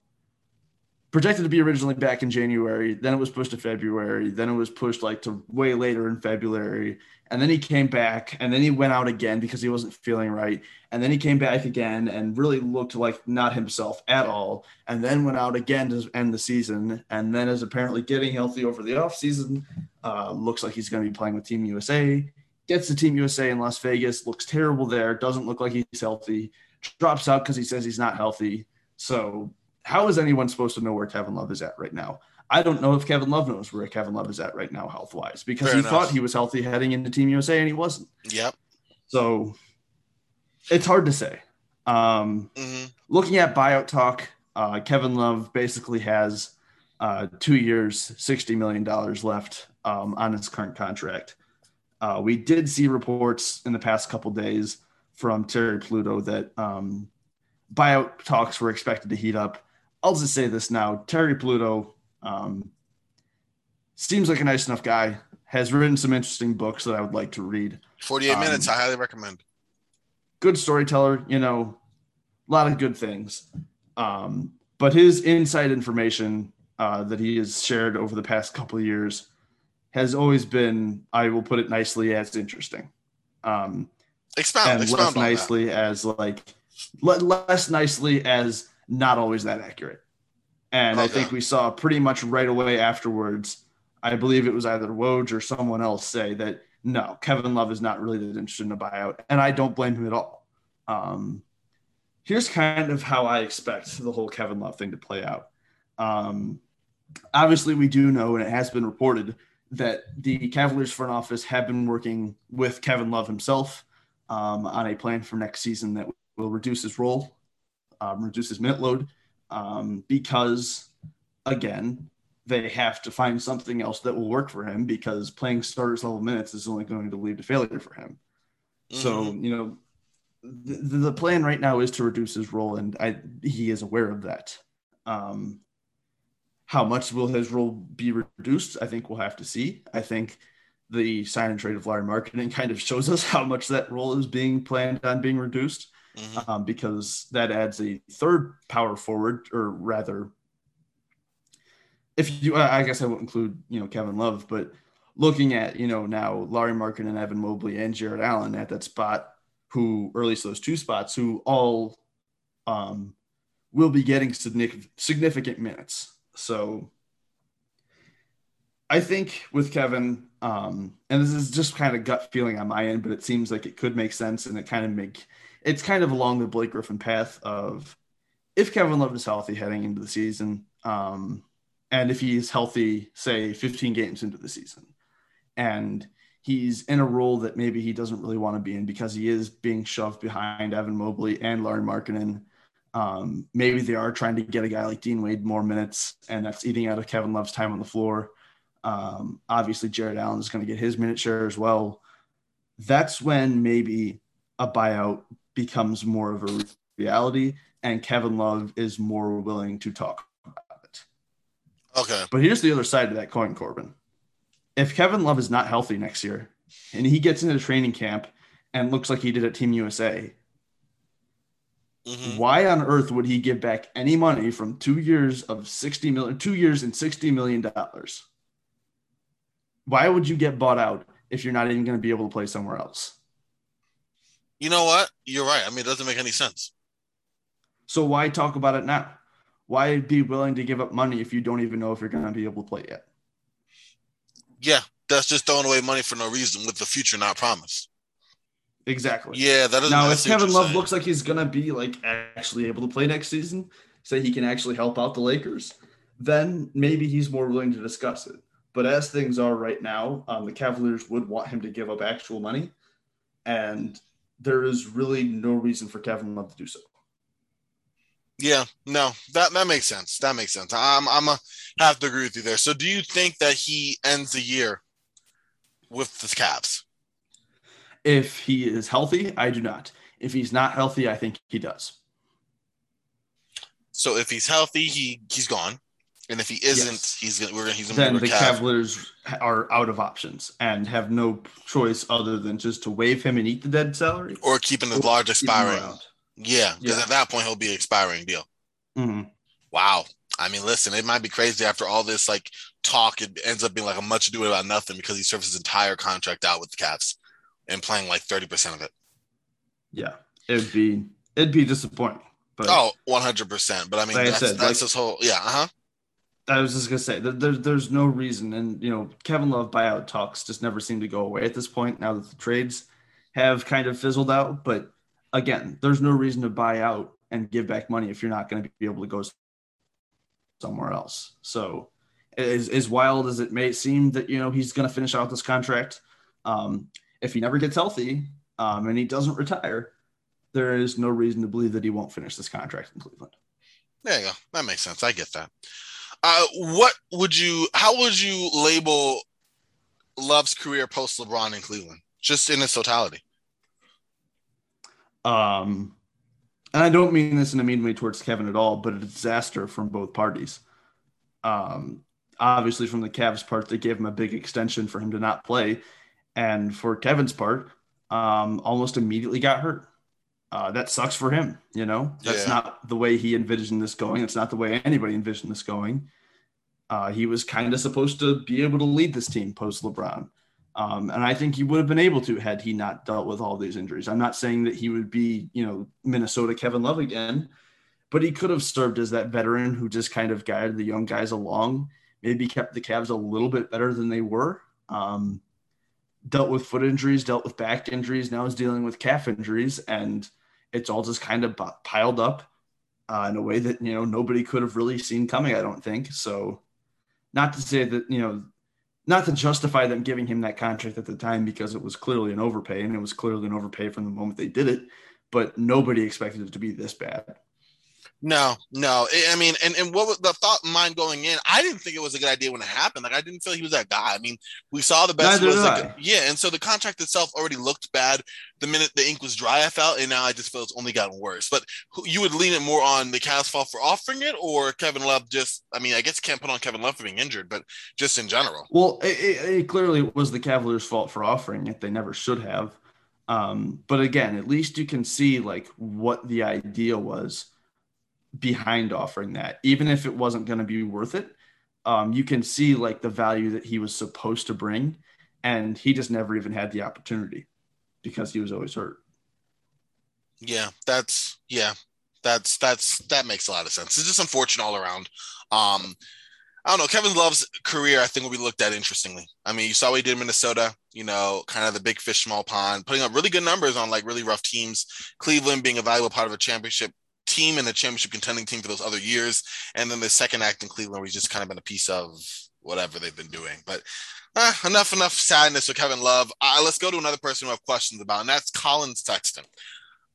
projected to be originally back in January, then it was pushed to February, then it was pushed like to way later in February, and then he came back, and then he went out again because he wasn't feeling right, and then he came back again and really looked like not himself at all, and then went out again to end the season, and then is apparently getting healthy over the offseason. Uh, looks like he's going to be playing with Team USA. Gets to Team USA in Las Vegas, looks terrible there, doesn't look like he's healthy, drops out because he says he's not healthy. So how is anyone supposed to know where Kevin Love is at right now? I don't know if Kevin Love knows where Kevin Love is at right now, health wise, because Fair he enough. thought he was healthy heading into Team USA and he wasn't. Yep. So it's hard to say. Um, mm-hmm. Looking at buyout talk, uh, Kevin Love basically has uh, two years, $60 million left um, on his current contract. Uh, we did see reports in the past couple days from Terry Pluto that um, buyout talks were expected to heat up I'll just say this now: Terry Pluto um, seems like a nice enough guy. Has written some interesting books that I would like to read. Forty-eight um, minutes. I highly recommend. Good storyteller. You know, a lot of good things. Um, but his inside information uh, that he has shared over the past couple of years has always been, I will put it nicely, as interesting. Um, expound, and expound less nicely that. as like less nicely as not always that accurate. And okay. I think we saw pretty much right away afterwards, I believe it was either Woj or someone else say that no, Kevin Love is not really that interested in a buyout. And I don't blame him at all. Um, here's kind of how I expect the whole Kevin Love thing to play out. Um, obviously, we do know, and it has been reported, that the Cavaliers front office have been working with Kevin Love himself um, on a plan for next season that will reduce his role um, reduce his minute load um, because, again, they have to find something else that will work for him because playing starters level minutes is only going to lead to failure for him. Mm-hmm. So, you know, the, the, plan right now is to reduce his role, and I, he is aware of that. Um, how much will his role be reduced? I think we'll have to see. I think the sign and trade of Lauri Markkanen [laughs] kind of shows us how much that role is being planned on being reduced mm-hmm. um, because that adds a third power forward, or rather, if you, I guess I won't include, you know, Kevin Love, but looking at, you know, now Lauri Markkanen and Evan Mobley and Jarrett Allen at that spot, who, or at least those two spots, who all um, will be getting significant minutes. So I think with Kevin, um, and this is just kind of gut feeling on my end, but it seems like it could make sense and it kind of make it's kind of along the Blake Griffin path of if Kevin Love is healthy heading into the season, um, and if he's healthy, say 15 games into the season, and he's in a role that maybe he doesn't really want to be in because he is being shoved behind Evan Mobley and Lauri Markkanen. Um, maybe they are trying to get a guy like Dean Wade more minutes, and that's eating out of Kevin Love's time on the floor. Um, obviously, Jarrett Allen is going to get his minute share as well. That's when maybe a buyout becomes more of a reality, and Kevin Love is more willing to talk about it. Okay. But here's the other side of that coin, Corbin. If Kevin Love is not healthy next year and he gets into training camp and looks like he did at Team USA, mm-hmm. why on earth would he give back any money from two years of 60 million, two years and 60 million dollars? Why would you get bought out if you're not even going to be able to play somewhere else? You know what? You're right. I mean, it doesn't make any sense. So why talk about it now? Why be willing to give up money if you don't even know if you're going to be able to play yet? Yeah, that's just throwing away money for no reason with the future not promised. Exactly. Yeah, that is now. If Kevin Love looks like he's gonna be like actually able to play next season, say he can actually help out the Lakers, then maybe he's more willing to discuss it. But as things are right now, um, the Cavaliers would want him to give up actual money, and there is really no reason for Kevin Love to do so. Yeah, no, that that makes sense. That makes sense. I'm I'm a, have to agree with you there. So, do you think that he ends the year with the Cavs? If he is healthy, I do not. If he's not healthy, I think he does. So, if he's healthy, he he's gone. And if he isn't, yes. he's gonna we're gonna he's gonna then the Cav. Cavaliers are out of options and have no choice other than just to waive him and eat the dead salary, or keeping the large expiring. Yeah, because yeah. at that point he'll be expiring deal. Mm-hmm. Wow. I mean, listen, it might be crazy after all this like talk. It ends up being like a much ado about nothing because he serves his entire contract out with the Cavs and playing like thirty percent of it. Yeah, it'd be it'd be disappointing. But oh, 100 percent. But I mean, like that's, I said, that's like, this whole yeah, uh huh. I was just gonna say that there's there's no reason, and you know Kevin Love buyout talks just never seem to go away at this point. Now that the trades have kind of fizzled out, but again, there's no reason to buy out and give back money if you're not going to be able to go somewhere else. So, as as wild as it may seem that you know he's going to finish out this contract, um, if he never gets healthy um, and he doesn't retire, there is no reason to believe that he won't finish this contract in Cleveland. There you go. That makes sense. I get that. Uh, what would you? How would you label Love's career post LeBron in Cleveland, just in its totality? Um, and I don't mean this in a mean way towards Kevin at all, but a disaster from both parties. Um, obviously, from the Cavs part, they gave him a big extension for him to not play, and for Kevin's part, um, almost immediately got hurt. Uh, that sucks for him. You know, that's yeah. not the way he envisioned this going. It's not the way anybody envisioned this going. Uh, he was kind of supposed to be able to lead this team post LeBron. Um, and I think he would have been able to had he not dealt with all these injuries. I'm not saying that he would be, you know, Minnesota Kevin Love again, but he could have served as that veteran who just kind of guided the young guys along, maybe kept the Cavs a little bit better than they were. Um, dealt with foot injuries, dealt with back injuries, now is dealing with calf injuries, and it's all just kind of piled up uh, in a way that you know nobody could have really seen coming. I don't think so. Not to say that you know, not to justify them giving him that contract at the time because it was clearly an overpay, and it was clearly an overpay from the moment they did it. But nobody expected it to be this bad. No, no. I mean, and, and what was the thought in mind going in? I didn't think it was a good idea when it happened. Like, I didn't feel he was that guy. I mean, we saw the best. was like, yeah. And so the contract itself already looked bad the minute the ink was dry, I felt. And now I just feel it's only gotten worse. But you would lean it more on the Cavs fault for offering it or Kevin Love just, I mean, I guess you can't put on Kevin Love for being injured, but just in general. Well, it, it, it clearly was the Cavaliers' fault for offering it. They never should have. Um, but again, at least you can see like what the idea was behind offering that, even if it wasn't going to be worth it. Um, you can see like the value that he was supposed to bring, and he just never even had the opportunity because he was always hurt. Yeah, that's yeah, that's that's that makes a lot of sense. It's just unfortunate all around. Um, I don't know. Kevin Love's career, I think, will be looked at interestingly. I mean, you saw what he did in Minnesota, you know, kind of the big fish, small pond, putting up really good numbers on like really rough teams. Cleveland being a valuable part of a championship team and a championship contending team for those other years. And then the second act in Cleveland, where he's just kind of been a piece of whatever they've been doing. But uh, enough, enough sadness with Kevin Love. Uh, let's go to another person we have questions about, and that's Collin Sexton.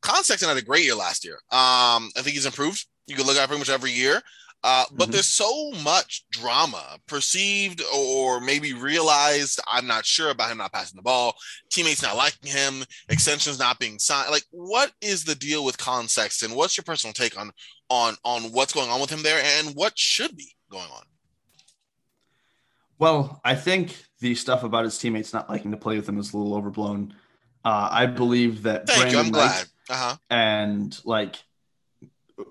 Collin Sexton had a great year last year. Um, I think he's improved. You can look at pretty much every year. Uh, but mm-hmm. there's so much drama, perceived or maybe realized. I'm not sure about him not passing the ball, teammates not liking him, extensions not being signed. Like, what is the deal with Collin Sexton? What's your personal take on on on what's going on with him there, and what should be going on? Well, I think the stuff about his teammates not liking to play with him is a little overblown. Uh, I believe that Thank Brandon you. I'm glad. Uh-huh. and like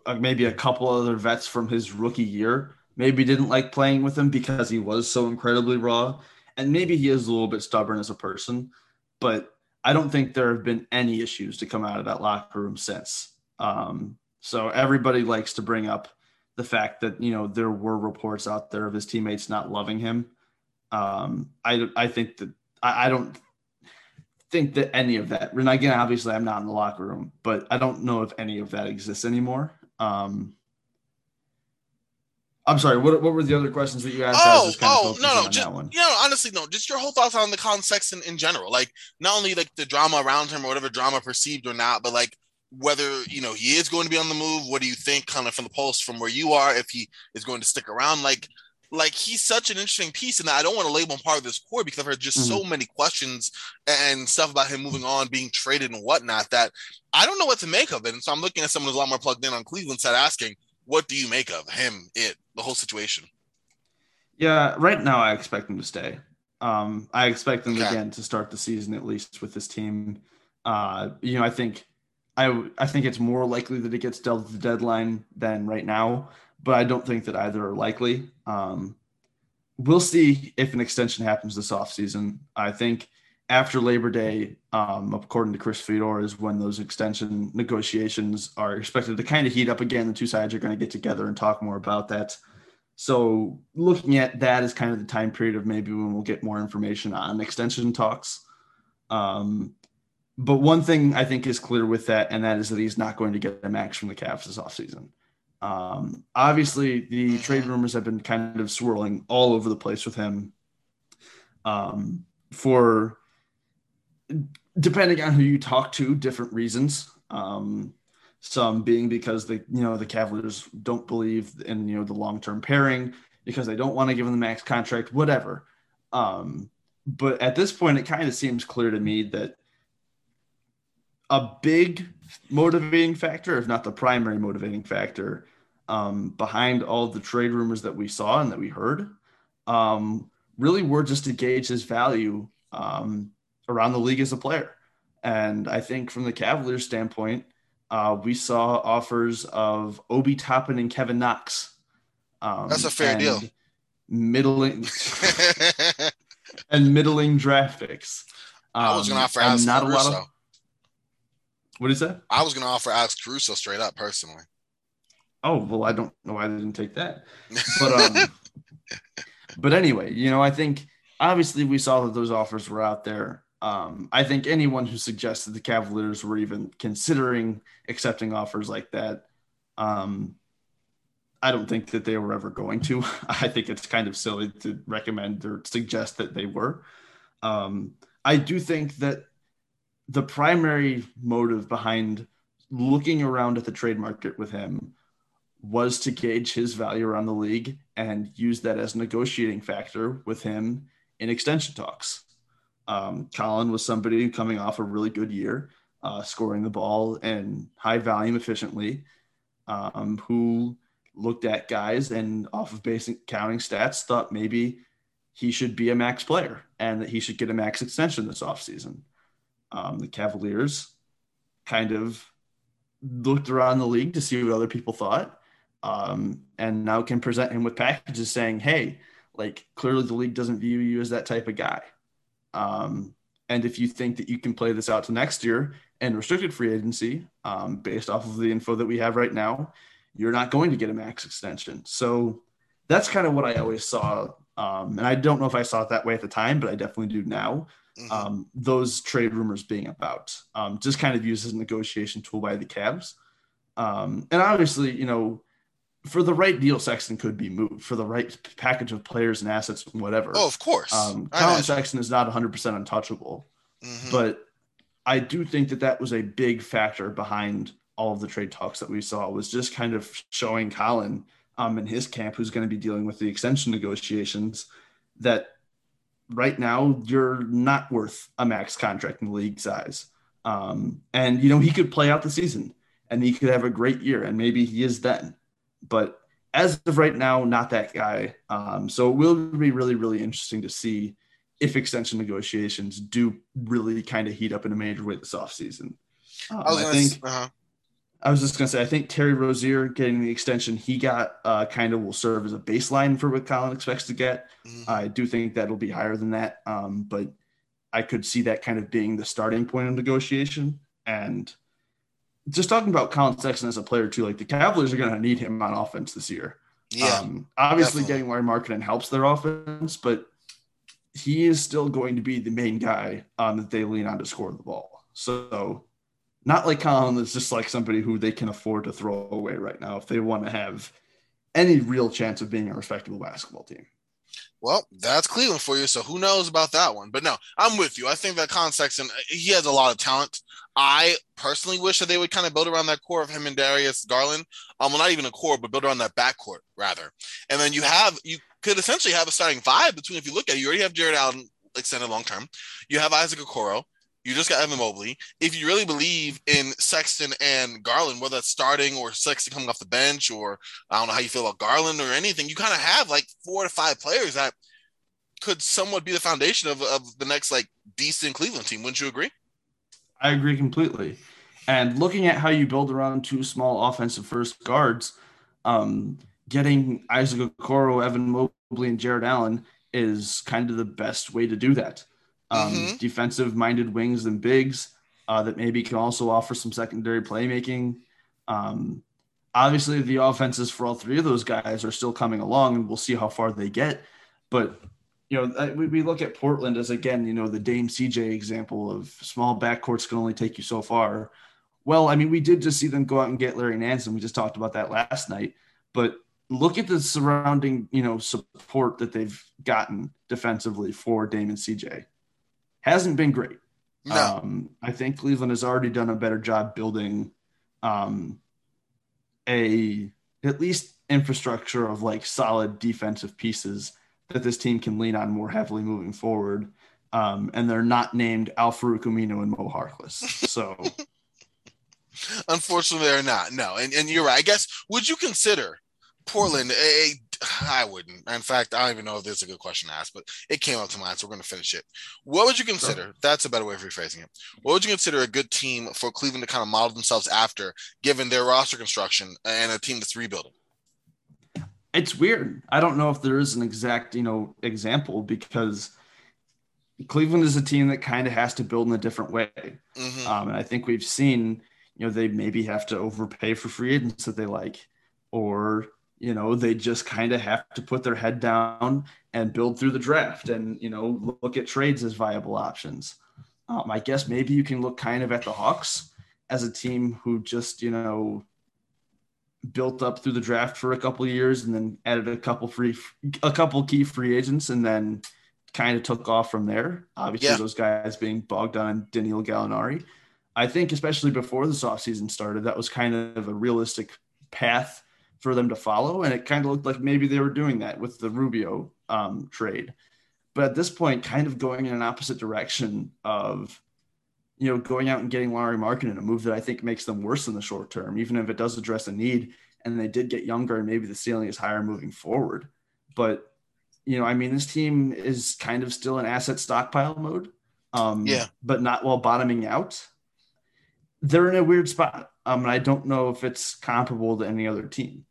uh, maybe a couple other vets from his rookie year maybe didn't like playing with him because he was so incredibly raw. And maybe he is a little bit stubborn as a person, but I don't think there have been any issues to come out of that locker room since. Um, so everybody likes to bring up the fact that, you know, there were reports out there of his teammates not loving him. Um, I I think that I, I don't think that any of that. And again, obviously, I'm not in the locker room, but I don't know if any of that exists anymore. Um, I'm sorry. What, what were the other questions that you asked? Oh, oh, no, no, just, you know, honestly, no, just your whole thoughts on the Collin Sexton in general. Like, not only like the drama around him or whatever drama perceived or not, but like whether you know he is going to be on the move. What do you think, kind of from the pulse from where you are, if he is going to stick around? Like, like he's such an interesting piece, and I don't want to label him part of this core because I've heard just mm-hmm. so many questions and stuff about him moving on, being traded and whatnot that I don't know what to make of it. And so I'm looking at someone who's a lot more plugged in on Cleveland side, asking, what do you make of him, it, the whole situation? Yeah, right now I expect him to stay. Um, I expect him okay. again to start the season at least with this team. Uh, you know, I think I I think it's more likely that it gets dealt the deadline than right now, but I don't think that either are likely. Um, we'll see if an extension happens this offseason. I think after Labor Day, um, according to Chris Fedor, is when those extension negotiations are expected to kind of heat up again. The two sides are going to get together and talk more about that. So, looking at that as kind of the time period of maybe when we'll get more information on extension talks. Um, but one thing I think is clear with that, and that is that he's not going to get a max from the Cavs this offseason. Um, obviously, the trade rumors have been kind of swirling all over the place with him. Um, for depending on who you talk to, different reasons. Um, some being because the you know the Cavaliers don't believe in you know the long term pairing because they don't want to give him the max contract, whatever. Um, but at this point, it kind of seems clear to me that a big motivating factor, if not the primary motivating factor, um, behind all the trade rumors that we saw and that we heard, um, really were just to gauge his value um, around the league as a player. And I think from the Cavaliers standpoint, uh, we saw offers of Obi Toppin and Kevin Knox. Um, That's a fair deal. Middling [laughs] and middling draft picks. Um, I was going to offer Alex not A lot of, what is that? I was going to offer Alex Caruso straight up personally. Oh well, I don't know why I didn't take that, [laughs] but um, but anyway, you know, I think obviously we saw that those offers were out there. Um, I think anyone who suggested the Cavaliers were even considering accepting offers like that, um, I don't think that they were ever going to. [laughs] I think it's kind of silly to recommend or suggest that they were. Um, I do think that the primary motive behind looking around at the trade market with him was to gauge his value around the league and use that as a negotiating factor with him in extension talks. Um, Collin was somebody coming off a really good year, uh, scoring the ball and high volume efficiently, um, who looked at guys and off of basic counting stats thought maybe he should be a max player and that he should get a max extension this offseason. Um, the Cavaliers kind of looked around the league to see what other people thought um, and now can present him with packages saying, hey, like clearly the league doesn't view you as that type of guy. Um, and if you think that you can play this out to next year and restricted free agency, um, based off of the info that we have right now, you're not going to get a max extension. So that's kind of what I always saw. Um, and I don't know if I saw it that way at the time, but I definitely do now. Mm-hmm. Um, those trade rumors being about, um, just kind of used as a negotiation tool by the Cavs. Um, and obviously, you know, for the right deal, Sexton could be moved for the right package of players and assets and whatever. Oh, of course. Um, Collin Sexton is not 100% untouchable, mm-hmm. but I do think that that was a big factor behind all of the trade talks that we saw was just kind of showing Collin um, in his camp, who's going to be dealing with the extension negotiations, that right now you're not worth a max contract in the league size. Um, and, you know, he could play out the season and he could have a great year, and maybe he is then but as of right now, not that guy. Um, so it will be really, really interesting to see if extension negotiations do really kind of heat up in a major way this offseason. Um, I, I think uh-huh. I was just gonna say I think Terry Rozier getting the extension he got uh, kind of will serve as a baseline for what Collin expects to get. Mm-hmm. I do think that'll be higher than that, um, but I could see that kind of being the starting point of negotiation and just talking about Collin Sexton as a player too, like the Cavaliers are going to need him on offense this year. Yeah, um, obviously definitely. getting Lauri Markkanen helps their offense, but he is still going to be the main guy um, that they lean on to score the ball. So, not like Collin is just like somebody who they can afford to throw away right now if they want to have any real chance of being a respectable basketball team. Well, that's Cleveland for you. So who knows about that one? But no, I'm with you. I think that Collin Sexton, he has a lot of talent. I personally wish that they would kind of build around that core of him and Darius Garland. Um, well, not even a core, but build around that backcourt rather. And then you have you could essentially have a starting five between. If you look at it, you already have Jarrett Allen extended long term. You have Isaac Okoro. You just got Evan Mobley. If you really believe in Sexton and Garland, whether that's starting or Sexton coming off the bench, or I don't know how you feel about Garland or anything, you kind of have like four to five players that could somewhat be the foundation of, of the next like decent Cleveland team. Wouldn't you agree? I agree completely. And looking at how you build around two small offensive first guards, um, getting Isaac Okoro, Evan Mobley, and Jarrett Allen is kind of the best way to do that um, mm-hmm. defensive minded wings and bigs uh, that maybe can also offer some secondary playmaking. Um, obviously, the offenses for all three of those guys are still coming along, and we'll see how far they get. But you know, we, we look at Portland as again, you know, the Dame CJ example of small backcourts can only take you so far. Well, I mean, we did just see them go out and get Larry Nance, and we just talked about that last night. But look at the surrounding, you know, support that they've gotten defensively for Damon CJ hasn't been great. No. Um, I think Cleveland has already done a better job building um, a at least infrastructure of like solid defensive pieces that this team can lean on more heavily moving forward. Um, and they're not named Al-Farouq Aminu and Mo Harkless. So [laughs] unfortunately they're not. No. And, and you're right. I guess would you consider Portland a, I wouldn't. In fact, I don't even know if this is a good question to ask, but it came up to mind, so we're going to finish it. What would you consider? Sure. That's a better way of rephrasing it. What would you consider a good team for Cleveland to kind of model themselves after, given their roster construction and a team that's rebuilding? It's weird. I don't know if there is an exact, you know, example because Cleveland is a team that kind of has to build in a different way. Mm-hmm. Um, and I think we've seen, you know, they maybe have to overpay for free agents that they like, or you know they just kind of have to put their head down and build through the draft and you know look at trades as viable options. Um, i guess maybe you can look kind of at the hawks as a team who just you know built up through the draft for a couple years and then added a couple free a couple key free agents and then kind of took off from there. Obviously yeah. those guys being Bogdan and Danilo Gallinari. I think especially before this offseason started that was kind of a realistic path for them to follow. And it kind of looked like maybe they were doing that with the Rubio um, trade. But at this point, kind of going in an opposite direction of, you know, going out and getting Lauri in a move that I think makes them worse in the short term, even if it does address a need. And they did get younger, and maybe the ceiling is higher moving forward. But, you know, I mean, this team is kind of still in asset stockpile mode. Um, yeah. But not while bottoming out. They're in a weird spot. Um, and I don't know if it's comparable to any other team.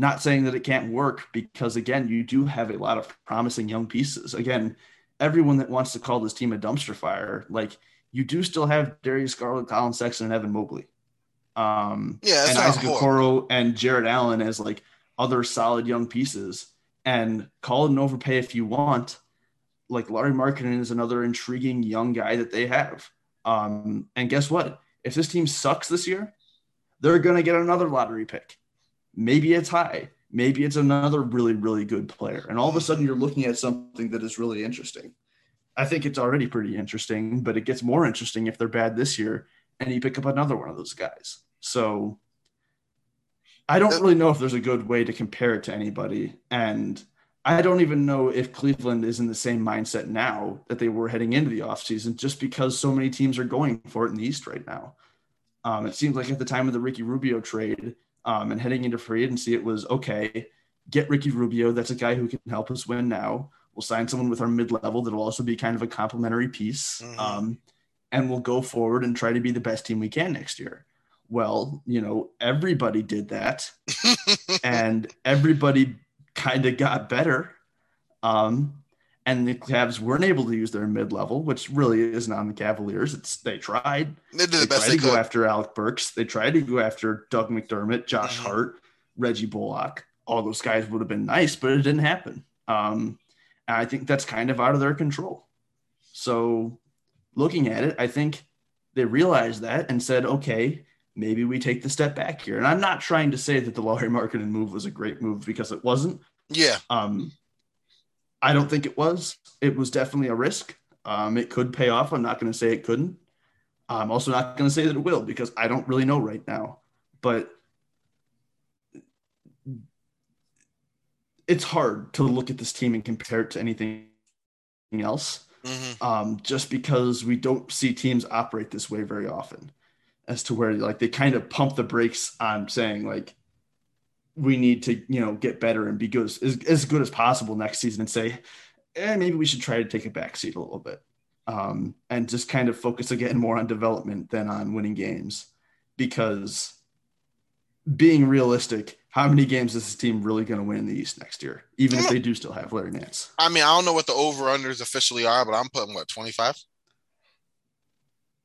Not saying that it can't work because, again, you do have a lot of promising young pieces. Again, everyone that wants to call this team a dumpster fire, like you do still have Darius Garland, Collin Sexton, and Evan Mobley. Um, yeah, and Isaac Okoro and Jarrett Allen as like other solid young pieces. And call it an overpay if you want. Like Larry Markkanen is another intriguing young guy that they have. Um, and guess what? If this team sucks this year, they're going to get another lottery pick. Maybe it's high. Maybe it's another really, really good player. And all of a sudden, you're looking at something that is really interesting. I think it's already pretty interesting, but it gets more interesting if they're bad this year and you pick up another one of those guys. So I don't really know if there's a good way to compare it to anybody. And I don't even know if Cleveland is in the same mindset now that they were heading into the offseason just because so many teams are going for it in the East right now. Um, it seems like at the time of the Ricky Rubio trade um, and heading into free agency, it was okay, get Ricky Rubio. That's a guy who can help us win now. We'll sign someone with our mid level that'll also be kind of a complementary piece. Mm-hmm. Um, and we'll go forward and try to be the best team we can next year. Well, you know, everybody did that [laughs] and everybody kind of got better. Um, and the Cavs weren't able to use their mid level, which really isn't on the Cavaliers. It's they tried. They did the they best tried they to could. go after Alec Burks. They tried to go after Doug McDermott, Josh mm-hmm. Hart, Reggie Bullock. All those guys would have been nice, but it didn't happen. Um, And I think that's kind of out of their control. So looking at it, I think they realized that and said, okay, maybe we take the step back here. And I'm not trying to say that the Lauri Markkanen move was a great move because it wasn't. Yeah. Um, I don't think it was. It was definitely a risk. Um, it could pay off. I'm not going to say it couldn't. I'm also not going to say that it will because I don't really know right now. But it's hard to look at this team and compare it to anything else hmm um, just because we don't see teams operate this way very often as to where like they kind of pump the brakes on saying like we need to you know get better and be good as, as good as possible next season and say eh, maybe we should try to take a back seat a little bit um, and just kind of focus again more on development than on winning games. Because being realistic how many games is this team really going to win in the east next year even if they do still have larry nance? I mean, I don't know what the over unders officially are, but I'm putting what 25.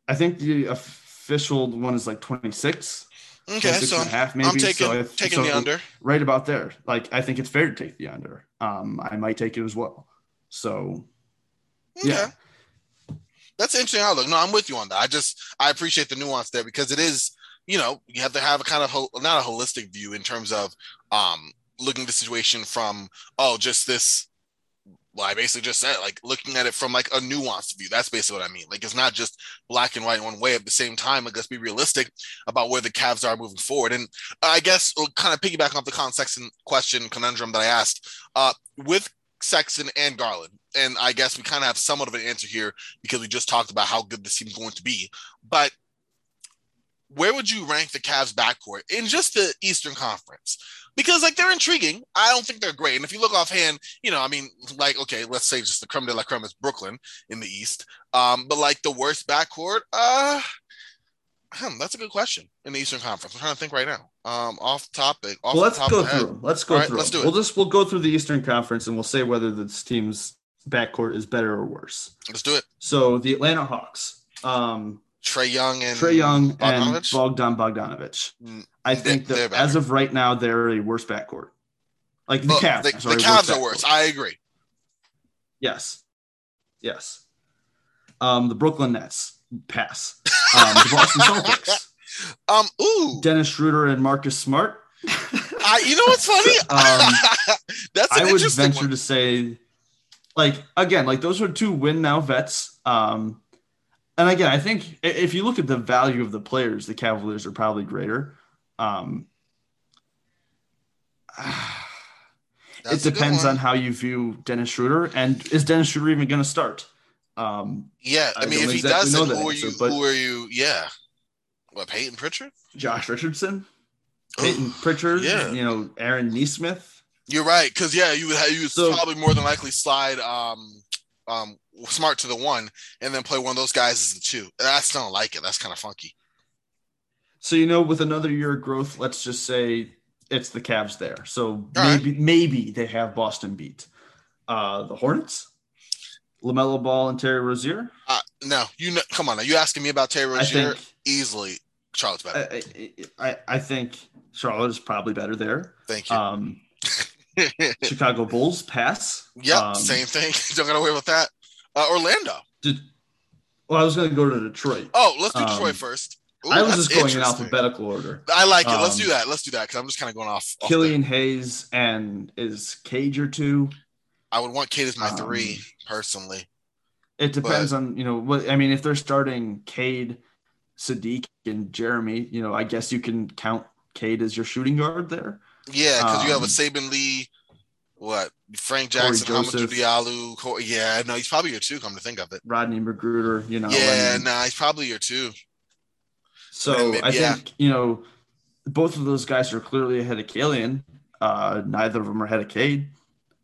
I think the official one is like 26, Okay, 26 so and a half maybe. I'm taking so if, taking so the under. right about there. Like I think it's fair to take the under. Um, I might take it as well. So Okay. yeah, That's interesting outlook. No, I'm with you on that. I just I appreciate the nuance there because it is, you know, you have to have a kind of hol- not a holistic view in terms of um looking at the situation from oh just this. Well, I basically just said like looking at it from like a nuanced view. That's basically what I mean. Like it's not just black and white one way. At the same time, like let's be realistic about where the Cavs are moving forward. And I guess we'll kind of piggyback off the Collin Sexton question conundrum that I asked. Uh, with Sexton and Garland, and I guess we kind of have somewhat of an answer here because we just talked about how good this team's going to be. But where would you rank the Cavs backcourt in just the Eastern Conference? Because like they're intriguing. I don't think they're great. And if you look offhand, you know, I mean, like, okay, let's say just the creme de la creme is Brooklyn in the East. Um, but like the worst backcourt, uh hmm, that's a good question in the Eastern Conference. I'm trying to think right now. Um, off topic. Off well, let's go of the head. through. Let's go All right, through. let's do it. We'll just we'll go through the Eastern Conference and we'll say whether this team's backcourt is better or worse. Let's do it. So the Atlanta Hawks, um, Trae Young and Trae Young and Bogdan Bogdanovich. Mm, I think they're that as of right now, they're a worse backcourt. Like the Cavs. the, sorry, the Cavs are backcourt. worse. I agree. Yes. Yes. Um, the Brooklyn Nets pass. Um, the Boston [laughs] Celtics. Um, ooh, Dennis Schroeder and Marcus Smart. I, you know what's funny? [laughs] Um, [laughs] That's an I would venture one. to say, like again, like those are two win now vets. Um, and again, I think if you look at the value of the players, the Cavaliers are probably greater. Um, [sighs] it depends on how you view Dennis Schroeder, and is Dennis Schroeder even going to start? Um, Yeah, I, I mean, if he exactly know doesn't, who are you? but- Who are you? Yeah, what Payton Pritchard? Josh Richardson, Payton Pritchard, yeah. you know, Aaron Nesmith. You're right, because yeah, you would you would So- probably more than likely slide um um smart to the one, and then play one of those guys as the two. I still don't like it. That's kind of funky. So you know, with another year of growth, let's just say it's the Cavs there. So right. maybe maybe they have Boston beat. Uh, the Hornets, LaMelo Ball and Terry Rozier. Uh, no, you know, come on are You asking me about Terry Rozier? think Easily, Charlotte's better. I, I, I- I think Charlotte is probably better there. Thank you. Um, [laughs] Chicago Bulls pass. yep, um, same thing. [laughs] Don't get away with that. Uh, Orlando. Did well, I was going to go to Detroit. Oh, let's do Um, Detroit first. Ooh, I was just going in alphabetical order. I like it. Let's Um, do that. Let's do that because I'm just kind of going off. off Killian Hayes and is Cade or two. I would want Cade as my Um, three personally. It depends on you know what I mean. If they're starting Cade, Saddiq, and Jeremy, you know, I guess you can count Cade as your shooting guard there. Yeah, because you have a um, Saben Lee, what Frank Corey Jackson, Joseph. Diallo. Cor- yeah, no, he's probably your two. Come to think of it. Rodney McGruder, you know. yeah, and- nah, he's probably your two. So maybe- I yeah. think you know both of those guys are clearly ahead of Killian. Uh, neither of them are ahead of Cade.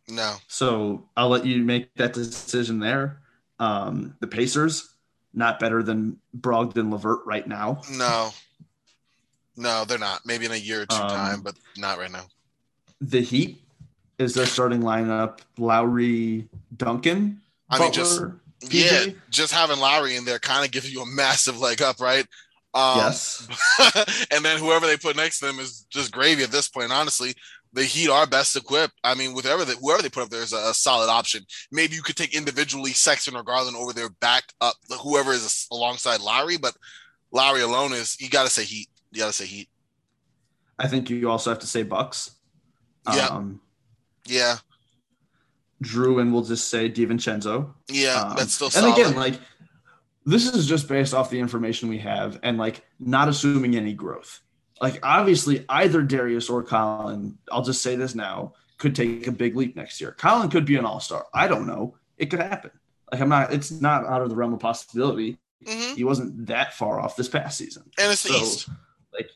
No, So I'll let you make that decision there. Um, the Pacers, not better than Brogdon LeVert right now. no, no, they're not. Maybe in a year or two Um, time, but not right now. The Heat is their starting lineup: Lowry, Duncan, I mean, just Butler, yeah, just having Lowry in there kind of gives you a massive leg up, right? Um, yes. [laughs] and then whoever they put next to them is just gravy at this point. Honestly, the Heat are best equipped. I mean, whatever whoever they, whoever they put up there is a, a solid option. Maybe you could take individually Sexton or Garland over their back up, whoever is alongside Lowry, but Lowry alone is you got to say Heat. You got to say Heat. I think you also have to say Bucks. Yeah. Um, Yeah, Jrue and we'll just say DiVincenzo. yeah, Um, that's still and solid. again, like this is just based off the information we have and like not assuming any growth. Like obviously, either Darius or Collin, I'll just say this now, could take a big leap next year. Collin could be an all-star. I don't know. It could happen. Like I'm not. It's not out of the realm of possibility. Mhm. He wasn't that far off this past season. and it's So, East. like,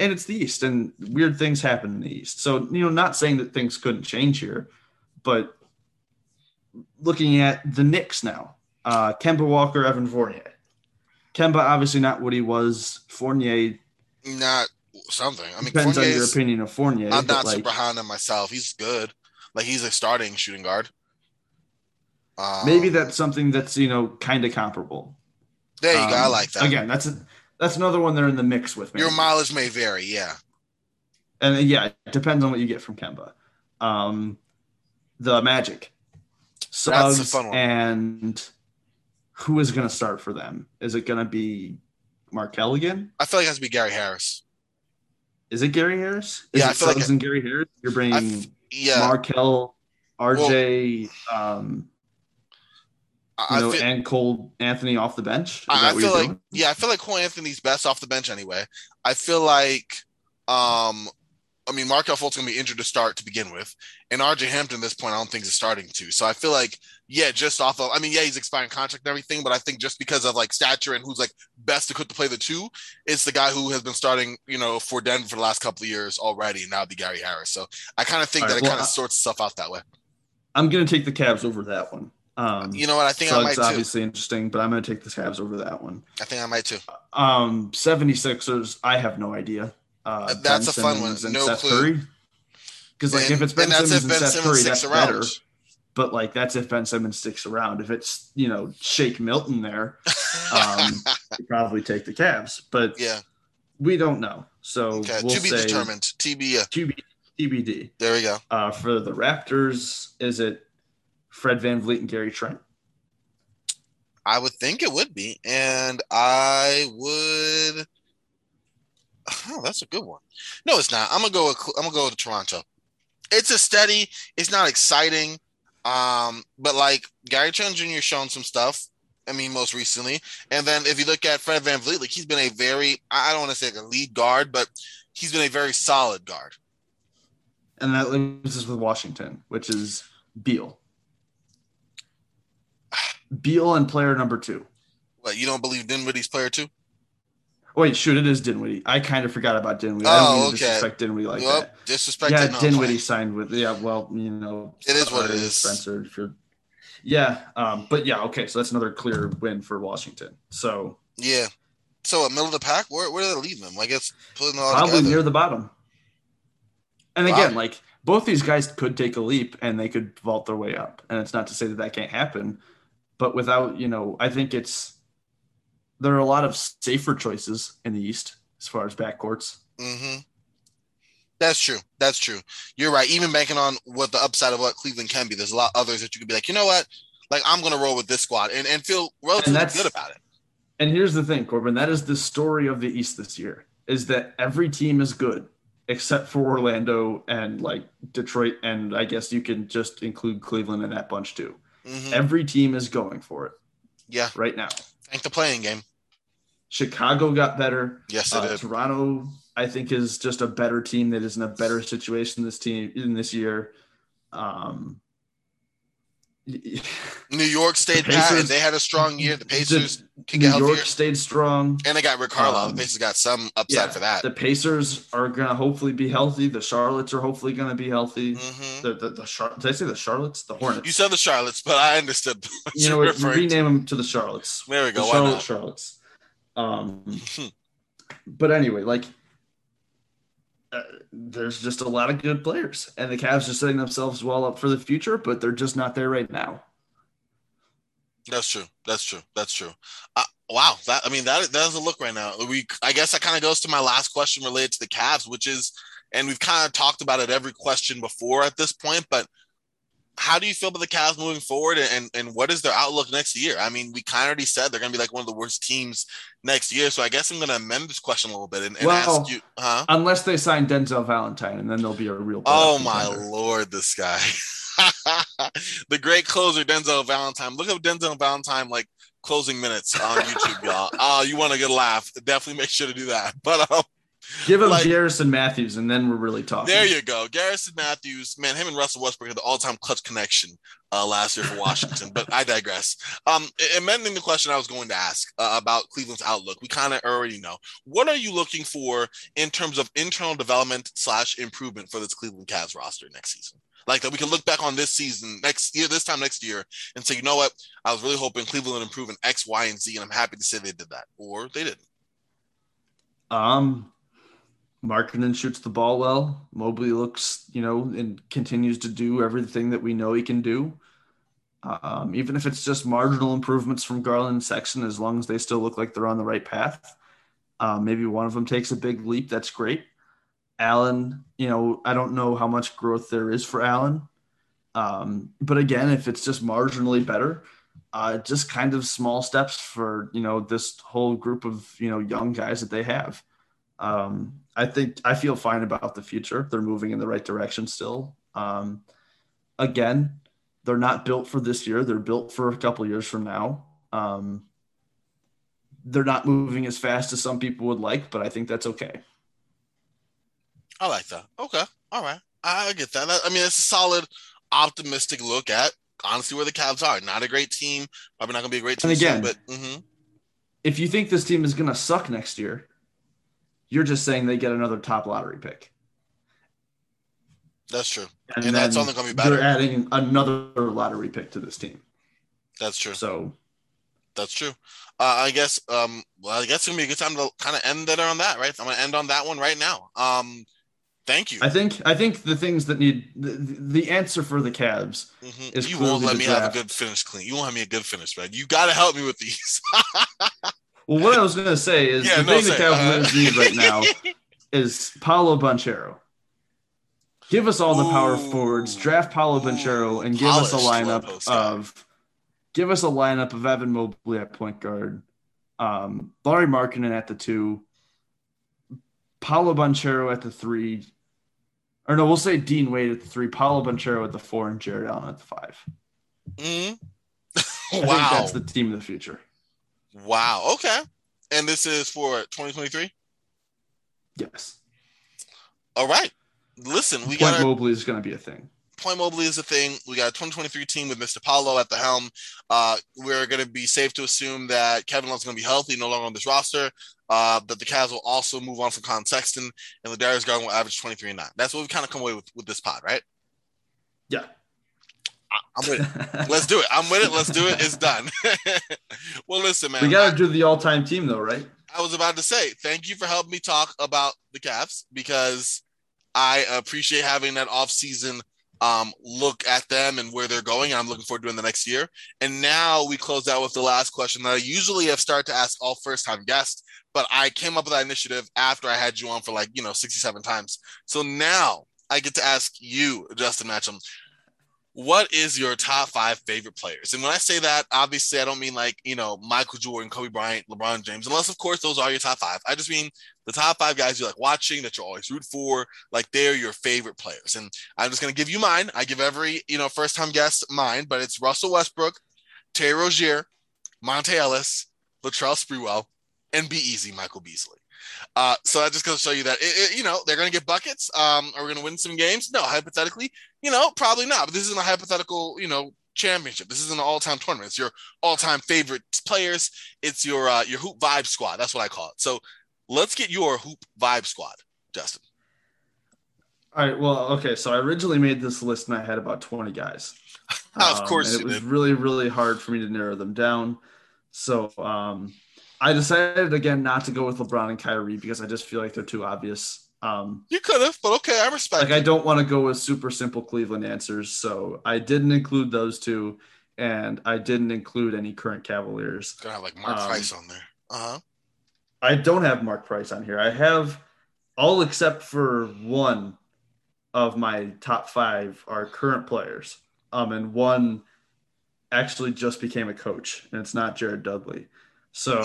and it's the East, and weird things happen in the East. So, you know, not saying that things couldn't change here, but looking at the Knicks now, uh, Kemba Walker, Evan Fournier. Kemba, obviously not what he was. Fournier Not something. I mean, depends on your opinion of Fournier. I'm not like, super high on myself. He's good. Like he's a starting shooting guard. Um, maybe that's something that's you know kind of comparable. there you go. I Um, like that. Again, that's a, that's another one they're in the mix with. Me. Your maybe. mileage may vary. Yeah. and yeah, it depends on what you get from Kemba. Um, the Magic, That's a Suggs, fun one. and who is going to start for them? Is it going to be Markelle again? I feel like it has to be Gary Harris. Is it Gary Harris? Is Yeah, I it feel like it- and Gary Harris? You're bringing I Yeah. Markelle, RJ, um, I, you I know, feel, and Cole Anthony off the bench. Is I, I feel like doing? yeah, I feel like Cole Anthony's best off the bench anyway. I feel like um I mean Markelle Fultz gonna be injured to start to begin with. And RJ Hampton at this point I don't think is starting to. So I feel like, yeah, just off of I mean, yeah, he's expiring contract and everything, but I think just because of like stature and who's like best equipped to play the two, it's the guy who has been starting, you know, for Denver for the last couple of years already, and now it'd be Gary Harris. So I kind of think All that right, it well, kind of sorts stuff out that way. I'm going to take the Cavs over that one. Um, You know what? I think I might too. obviously interesting, but I'm going to take the Cavs over that one. I think I might too. Um, 76ers, I have no idea. Uh, That's Ben a fun one. Simmons and No Seth clue. Because like if it's Ben Simmons and Ben Seth Simmons Curry, sticks that's around. better. But like that's if Ben Simmons sticks around. If it's you know Shake Milton there, um, [laughs] you probably take the Cavs. But yeah. we don't know. So Okay. we'll to be say determined. TB. TB, TBD. There we go. Uh, for the Raptors, is it Fred VanVleet and Gary Trent? I would think it would be, and I would. Oh, that's a good one. No, it's not. I'm gonna go. With, I'm gonna go with Toronto. It's a steady. It's not exciting, um, but like Gary Trent Jr. shown some stuff. I mean, most recently, and then if you look at Fred VanVleet, like he's been a very. I don't want to say like a lead guard, but he's been a very solid guard. And that leaves us with Washington, which is Beal. Beal and player number two. What you don't believe Dinwiddie's player two? Wait, shoot, it is Dinwiddie. I kind of forgot about Dinwiddie. I Oh, don't mean to okay. disrespect Dinwiddie like well, that. disrespect. Yeah, Dinwiddie signed with. Yeah, well, you know, It is what it is. Spencer. If you're, yeah, um, but yeah, okay, so that's another clear win for Washington. So Yeah. So, middle of the pack, where where do they leave them? I guess putting all probably together. near the bottom. And Wow. again, like both these guys could take a leap and they could vault their way up. And it's not to say that that can't happen, but without, you know, I think it's there are a lot of safer choices in the East as far as backcourts. hmm That's true. That's true. You're right. Even banking on what the upside of what Cleveland can be, there's a lot others that you could be like, you know what? Like I'm gonna roll with this squad and, and feel relatively that's- good about it. And here's the thing, Corbin, that is the story of the East this year is that every team is good except for Orlando and like Detroit. And I guess you can just include Cleveland in that bunch too. Mhm. Every team is going for it Yeah. right now. Thank the playing game. Chicago got better. Yes, it Uh, did. Toronto, I think, is just a better team that is in a better situation this team in this year. Um, [laughs] New York stayed the pat and they had a strong year. The Pacers the- can New get healthier. York stayed strong. And they got Rick Carlisle. Um, the Pacers got some upside for that. The Pacers are gonna hopefully be healthy. The Charlottes are hopefully gonna be healthy. Mhm. The the, the Char- did I say the Charlottes? The Hornets. You said the Charlottes, but I understood. [laughs] you know what? Referring to. them to the Charlottes. There we The go. Why Charlotte? Charlottes. Um, but anyway, like, uh, there's just a lot of good players, and the Cavs are setting themselves well up for the future, but they're just not there right now. That's true. That's true. That's true. Uh, Wow, that I mean that that is a look right now. We I guess that kind of goes to my last question related to the Cavs, which is, and we've kind of talked about it every question before at this point, but how do you feel about the Cavs moving forward, and and what is their outlook next year? I mean, we kind of already said they're going to be like one of the worst teams next year, so I guess I'm going to amend this question a little bit and, and Well, ask you, huh? Unless they sign Denzel Valentine, and then there'll be a real. Oh my contender. lord, this guy. [laughs] [laughs] the great closer Denzel Valentine. Look up Denzel Valentine like closing minutes on [laughs] YouTube, y'all. Oh, you want to get a good laugh? Definitely make sure to do that. [laughs] But um, Give him like- Garrison Mathews, and then we're really talking. there you go, Garrison Mathews. Man, him and Russell Westbrook had the all-time clutch connection uh, last year for Washington. but I digress. Um, amending the question I was going to ask uh, about Cleveland's outlook, we kind of already know. What are you looking for in terms of internal development slash improvement for this Cleveland Cavs roster next season? Like that we can look back on this season next year, this time next year, and say, you know what? I was really hoping Cleveland would improve in X, Y, and Z, and I'm happy to say they did that, or they didn't. Um, Markkanen shoots the ball well. Mobley looks, you know, and continues to do everything that we know he can do. Um, even if it's just marginal improvements from Garland and Sexton, as long as they still look like they're on the right path. Um, maybe one of them takes a big leap. That's great. Allen, you know, I don't know how much growth there is for Allen. Um, but again, if it's just marginally better, uh, just kind of small steps for, you know, this whole group of, you know, young guys that they have. Um, I think I feel fine about the future. They're moving in the right direction still. Um, again, they're not built for this year. They're built for a couple years from now. Um, they're not moving as fast as some people would like, but I think that's okay. I like that. Okay. All right. I get that. I mean, it's a solid, optimistic look at honestly where the Cavs are. Not a great team. Probably not going to be a great team. And again- soon, but mhm. If you think this team is going to suck next year, you're just saying they get another top lottery pick. that's true. And that's only gonna be better. They're adding another lottery pick to this team. That's true. So That's true. Uh, I guess. Um. Well, I guess it's gonna be a good time to kind of end it on that, right? I'm gonna end on that one right now. Um. Thank you. I think I think the things that need the, the answer for the Cavs Mhm. is You won't let me have a good finish clean. You won't have me a good finish, man. You got to help me with these. [laughs] Well, what I was going to say is Yeah, the no, thing the say, uh, need right now [laughs] is Paolo Banchero. Give us all the power forwards, draft Paolo Ooh, Banchero, and give us a lineup Lobos of give us a lineup of Evan Mobley at point guard, um, Lauri Markkanen at the two, Paolo Banchero at the three, or no, we'll say Dean Wade at the three, Paolo Banchero at the four, and Jarrett Allen at the five. [laughs] I think wow. that's the team of the future. Wow. Okay. And this is for 2023. Yes, All right. Listen, we Point got our Mobley is going to be a thing. Point Mobley is a thing. We got a 2023 team with Mr. Paolo at the helm. Uh, we're going to be safe to assume that Kevin Love's going to be healthy, no longer on this roster. Uh, that the Cavs will also move on from Collin Sexton, and the Ladarius Garland will average 23 and 9. That's what we kind of come away with with this pod, right? Yeah. I- I'm with it. Let's do it. I'm with it. Let's do it. It's done. [laughs] well, listen, man. We got to do the all-time team though, right? I was about to say thank you for helping me talk about the Cavs because I appreciate having that off-season um, look at them and where they're going. I'm looking forward to doing the next year. And now we close out with the last question that I usually have started to ask all first-time guests, but I came up with that initiative after I had you on for like you know 67 times. So now I get to ask you, Justin Matcham, what is your top five favorite players? And when I say that, obviously I don't mean like, you know, Michael Jordan, Kobe Bryant, LeBron James, unless of course those are your top five. I just mean the top five guys you like watching that you always root for, like they're your favorite players. And I'm just gonna give you mine. I give every, you know, first time guest mine, but it's Russell Westbrook, Terry Rozier, Monta Ellis, Latrell Sprewell, and be easy, Michael Beasley. Uh, so that just goes to show you that it, it- you know they're going to get buckets. Um, are we going to win some games? No, hypothetically, you know, probably not. But this isn't a hypothetical, you know, championship. This isn't an all-time tournament. It's your all-time favorite players. It's your uh, your hoop vibe squad. That's what I call it. So let's get your hoop vibe squad, Justin. All right. Well, okay. So I originally made this list and I had about 20 guys. [laughs] Of course and it was did. really, really hard for me to narrow them down. So um, I decided again not to go with LeBron and Kyrie because I just feel like they're too obvious. Um, You could have, but okay, I respect. like it. I don't want to go with super simple Cleveland answers, so I didn't include those two. and I didn't include any current Cavaliers. Gonna have like Mark Um, Price on there. Uh huh. I don't have Mark Price on here. I have all except for one of my top five are current players. Um, and one actually just became a coach, and it's not Jared Dudley. So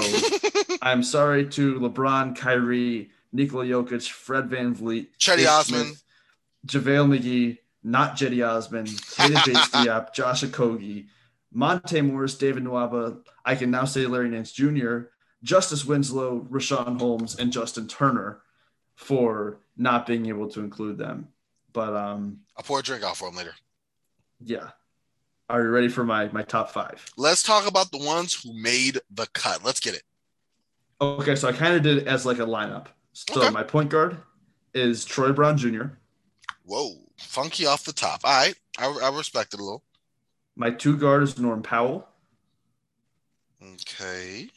I'm sorry to LeBron, Kyrie, Nikola Jokic, Fred Van Vliet, Cedi Osman. JaVale McGee, not Jetty Osman, Hayden Bates [laughs] Diop, Josh Okogie, Monte Morris, David Nwaba. I can now say Larry Nance Jr., Justice Winslow, Richaun Holmes, and Justin Turner for not being able to include them. But um, I'll pour a drink out for him later. yeah. Are you ready for my my top five? Let's talk about the ones who made the cut. Let's get it. Okay, so I kind of did it as like a lineup. So Okay. my point guard is Troy Brown Jr. Whoa, funky off the top. All right, I, I respect it a little. My two guard is Norm Powell. Okay.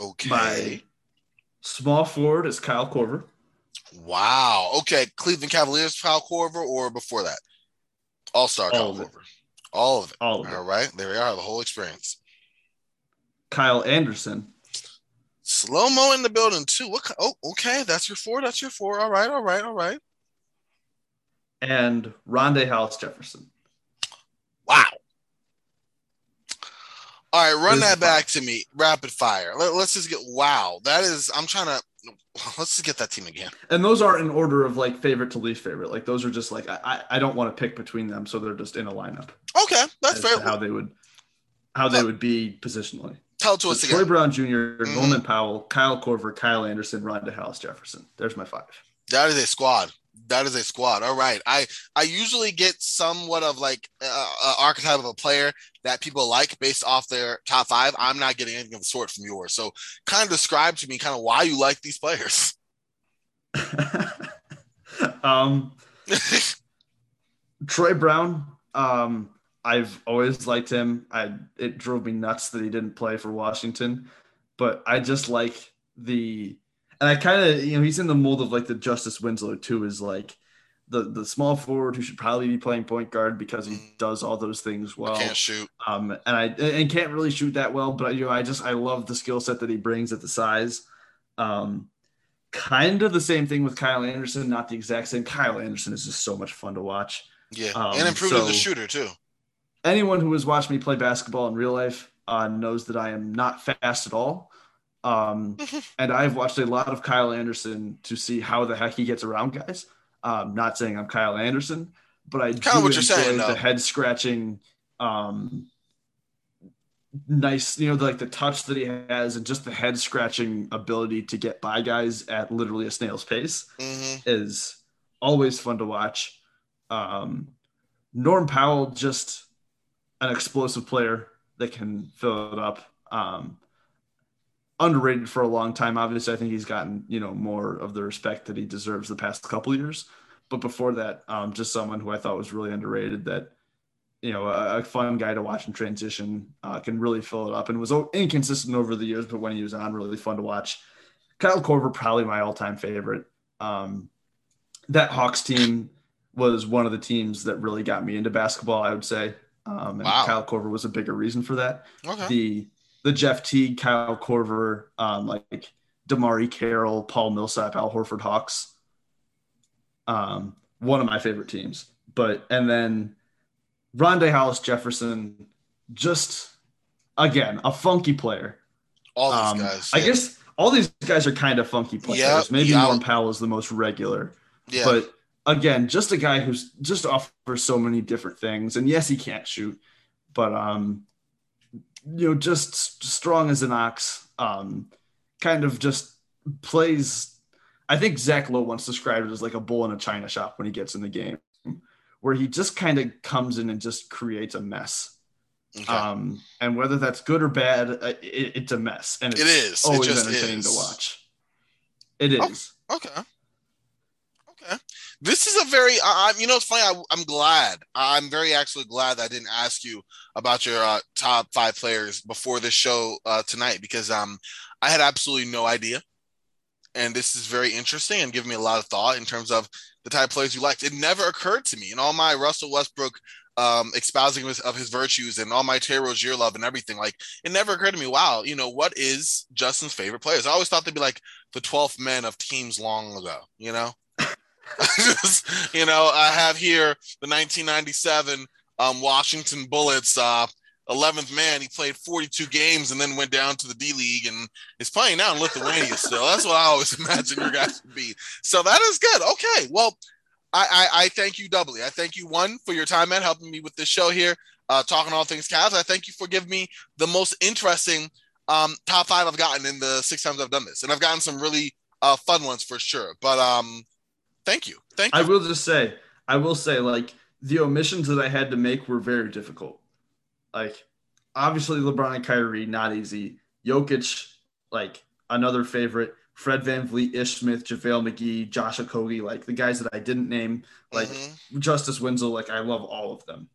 Okay. My small forward is Kyle Korver. Wow. Okay. Cleveland Cavaliers, Kyle Korver, or before that? All star All Kyle of it. All of it. All of it. All right. There we are. The whole experience. Kyle Anderson. Slow mo in the building, too. What? Oh, okay. That's your four. That's your four. All right. All right. All right. and Rondae Hollis Jefferson. Wow. All right. Run that back to me. Rapid fire. Let, let's just get wow. That is, I'm trying to, [laughs] let's just get that team again. And those aren't in order of like favorite to least favorite. Like those are just like I, I don't want to pick between them, so they're just in a lineup. Okay. That's fair. how they would how they would be positionally. Tell it to So us Troy again. Brown Jr., Mhm. Norman Powell, Kyle Korver, Kyle Anderson, Rondae Hollis Jefferson. There's my five. That is a squad. That is a squad. All right. I I usually get somewhat of like uh, uh, archetype of a player that people like based off their top five. I'm not getting anything of the sort from yours. So kind of describe to me kind of why you like these players. [laughs] um, [laughs] Troy Brown, um, I've always liked him. I it drove me nuts that he didn't play for Washington, but I just like the and I kind of you know he's in the mold of like the Justice Winslow too is like the the small forward who should probably be playing point guard because he Mm. does all those things well. Can't shoot. Um, and I and can't really shoot that well, but you know, I just I love the skill set that he brings at the size. Um, kind of the same thing with Kyle Anderson, not the exact same. Kyle Anderson is just so much fun to watch. Yeah. Um, and improved as a shooter too. Anyone who has watched me play basketball in real life uh, knows that I am not fast at all. Um, [laughs] and I've watched a lot of Kyle Anderson to see how the heck he gets around guys. Um, not saying I'm Kyle Anderson, but I Kinda do what you're saying, the though. head scratching, um, nice, you know, like the touch that he has and just the head scratching ability to get by guys at literally a snail's pace hmm is always fun to watch. Um, Norm Powell, just an explosive player that can fill it up. Um, underrated for a long time. Obviously, I think he's gotten you know more of the respect that he deserves the past couple years. But before that, um, just someone who I thought was really underrated. That you know, a, a fun guy to watch in transition, uh, can really fill it up, and was inconsistent over the years. But when he was on, really fun to watch. Kyle Korver, probably my all-time favorite. Um, that Hawks team was one of the teams that really got me into basketball. I would say, um, and Wow. Kyle Korver was a bigger reason for that. Okay. The the Jeff Teague, Kyle Korver, um, like DeMarre Carroll, Paul Millsap, Al Horford Hawks. Um, one of my favorite teams. But and then Rondae Hollis Jefferson, just again a funky player. All these Um, guys. I yeah. guess all these guys are kind of funky players. Yeah, Maybe yeah. Norm Powell is the most regular, Yeah. but again, just a guy who's just offers so many different things. And yes, he can't shoot, but um, you know, just strong as an ox. Um, kind of just plays. I think Zach Lowe once described it as like a bull in a china shop when he gets in the game, where he just kind of comes in and just creates a mess. Okay. Um, and whether that's good or bad, uh, it, it's a mess, and it's it is. It always just entertaining is. to watch. It is. Okay. Okay. This is a very, I- you know, it's funny. I, I'm glad. I'm very actually glad that I didn't ask you about your uh, top five players before this show uh, tonight because um, I had absolutely no idea. And this is very interesting and giving me a lot of thought in terms of the type of players you liked. It never occurred to me in all my Russell Westbrook um, espousing of, of his virtues and all my Terry Rozier love and everything, like it never occurred to me, wow, you know, what is Justin's favorite players? I always thought they'd be like the 12th men of teams long ago, you know? [laughs] You know, I have here the 1997 um, Washington Bullets, uh, 11th man. He played 42 games and then went down to the D League and is playing now in Lithuania still. That's what I always [laughs] imagine your guys would be. So that is good. Okay. Well, I, I, I, thank you doubly. I thank you one for your time, man, helping me with this show here, uh, talking all things Cavs. I thank you for giving me the most interesting um, top five I've gotten in the six times I've done this, and I've gotten some really uh, fun ones for sure. But um, thank you, thank you. I will just say, I will say, like the omissions that I had to make were very difficult. Like obviously LeBron and Kyrie, not easy. Jokic, like another favorite. Fred VanVleet, Ish Smith, JaVale McGee, Josh Okogie, like the guys that I didn't name, like mm-hmm. Justice Winslow, like I love all of them.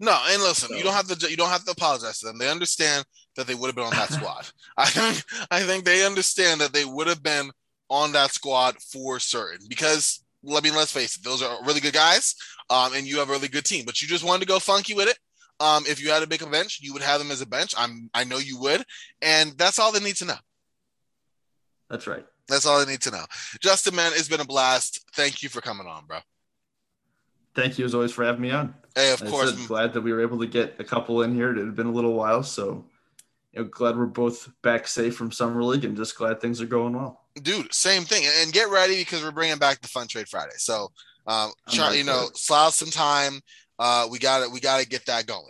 No, and listen, so. you don't have to you don't have to apologize to them. They understand that they would have been on that [laughs] squad. I think I think they understand that they would have been on that squad for certain because let me let's face it, those are really good guys, um, and you have a really good team. But you just wanted to go funky with it. Um, if you had to make a bench, you would have them as a bench. I'm I know you would, and that's all they need to know. That's right. That's all I need to know. Justin, man, it's been a blast. Thank you for coming on, bro. Thank you as always for having me on. Hey, of course. I'm glad that we were able to get a couple in here. It had been a little while, so you know, glad we're both back safe from summer league, and just glad things are going well. Dude, same thing. And get ready because we're bringing back the Fun Trade Friday. So, um, try, you know, slot some time. Uh, we got to We got to get that going.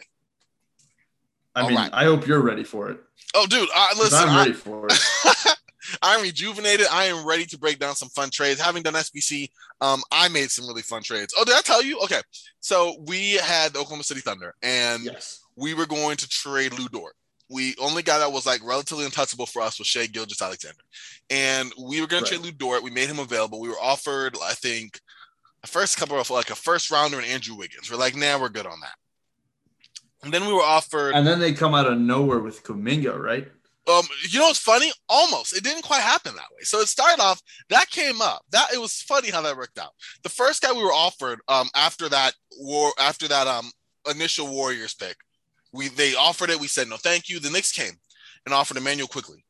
I All mean, right. I hope you're ready for it. Oh, dude, uh, listen, I'm ready I, for it. [laughs] I'm rejuvenated. I am ready to break down some fun trades. Having done SBC, um, I made some really fun trades. Oh, did I tell you? Okay, so we had the Oklahoma City Thunder, and yes. we were going to trade Lu Dort. We only guy that was like relatively untouchable for us was Shai Gilgeous-Alexander, and we were going right. to trade Lu Dort. We made him available. We were offered, I think, a first couple of like a first rounder and Andrew Wiggins. We're like, nah, we're good on that. And then we were offered, and then they come out of nowhere with Kuminga, right? Um, you know what's funny? Almost. It didn't quite happen that way. So it started off, that came up. That it was funny how that worked out. The first guy we were offered um after that war after that um initial Warriors pick, we they offered it, we said no thank you. The Knicks came and offered Immanuel Quickley,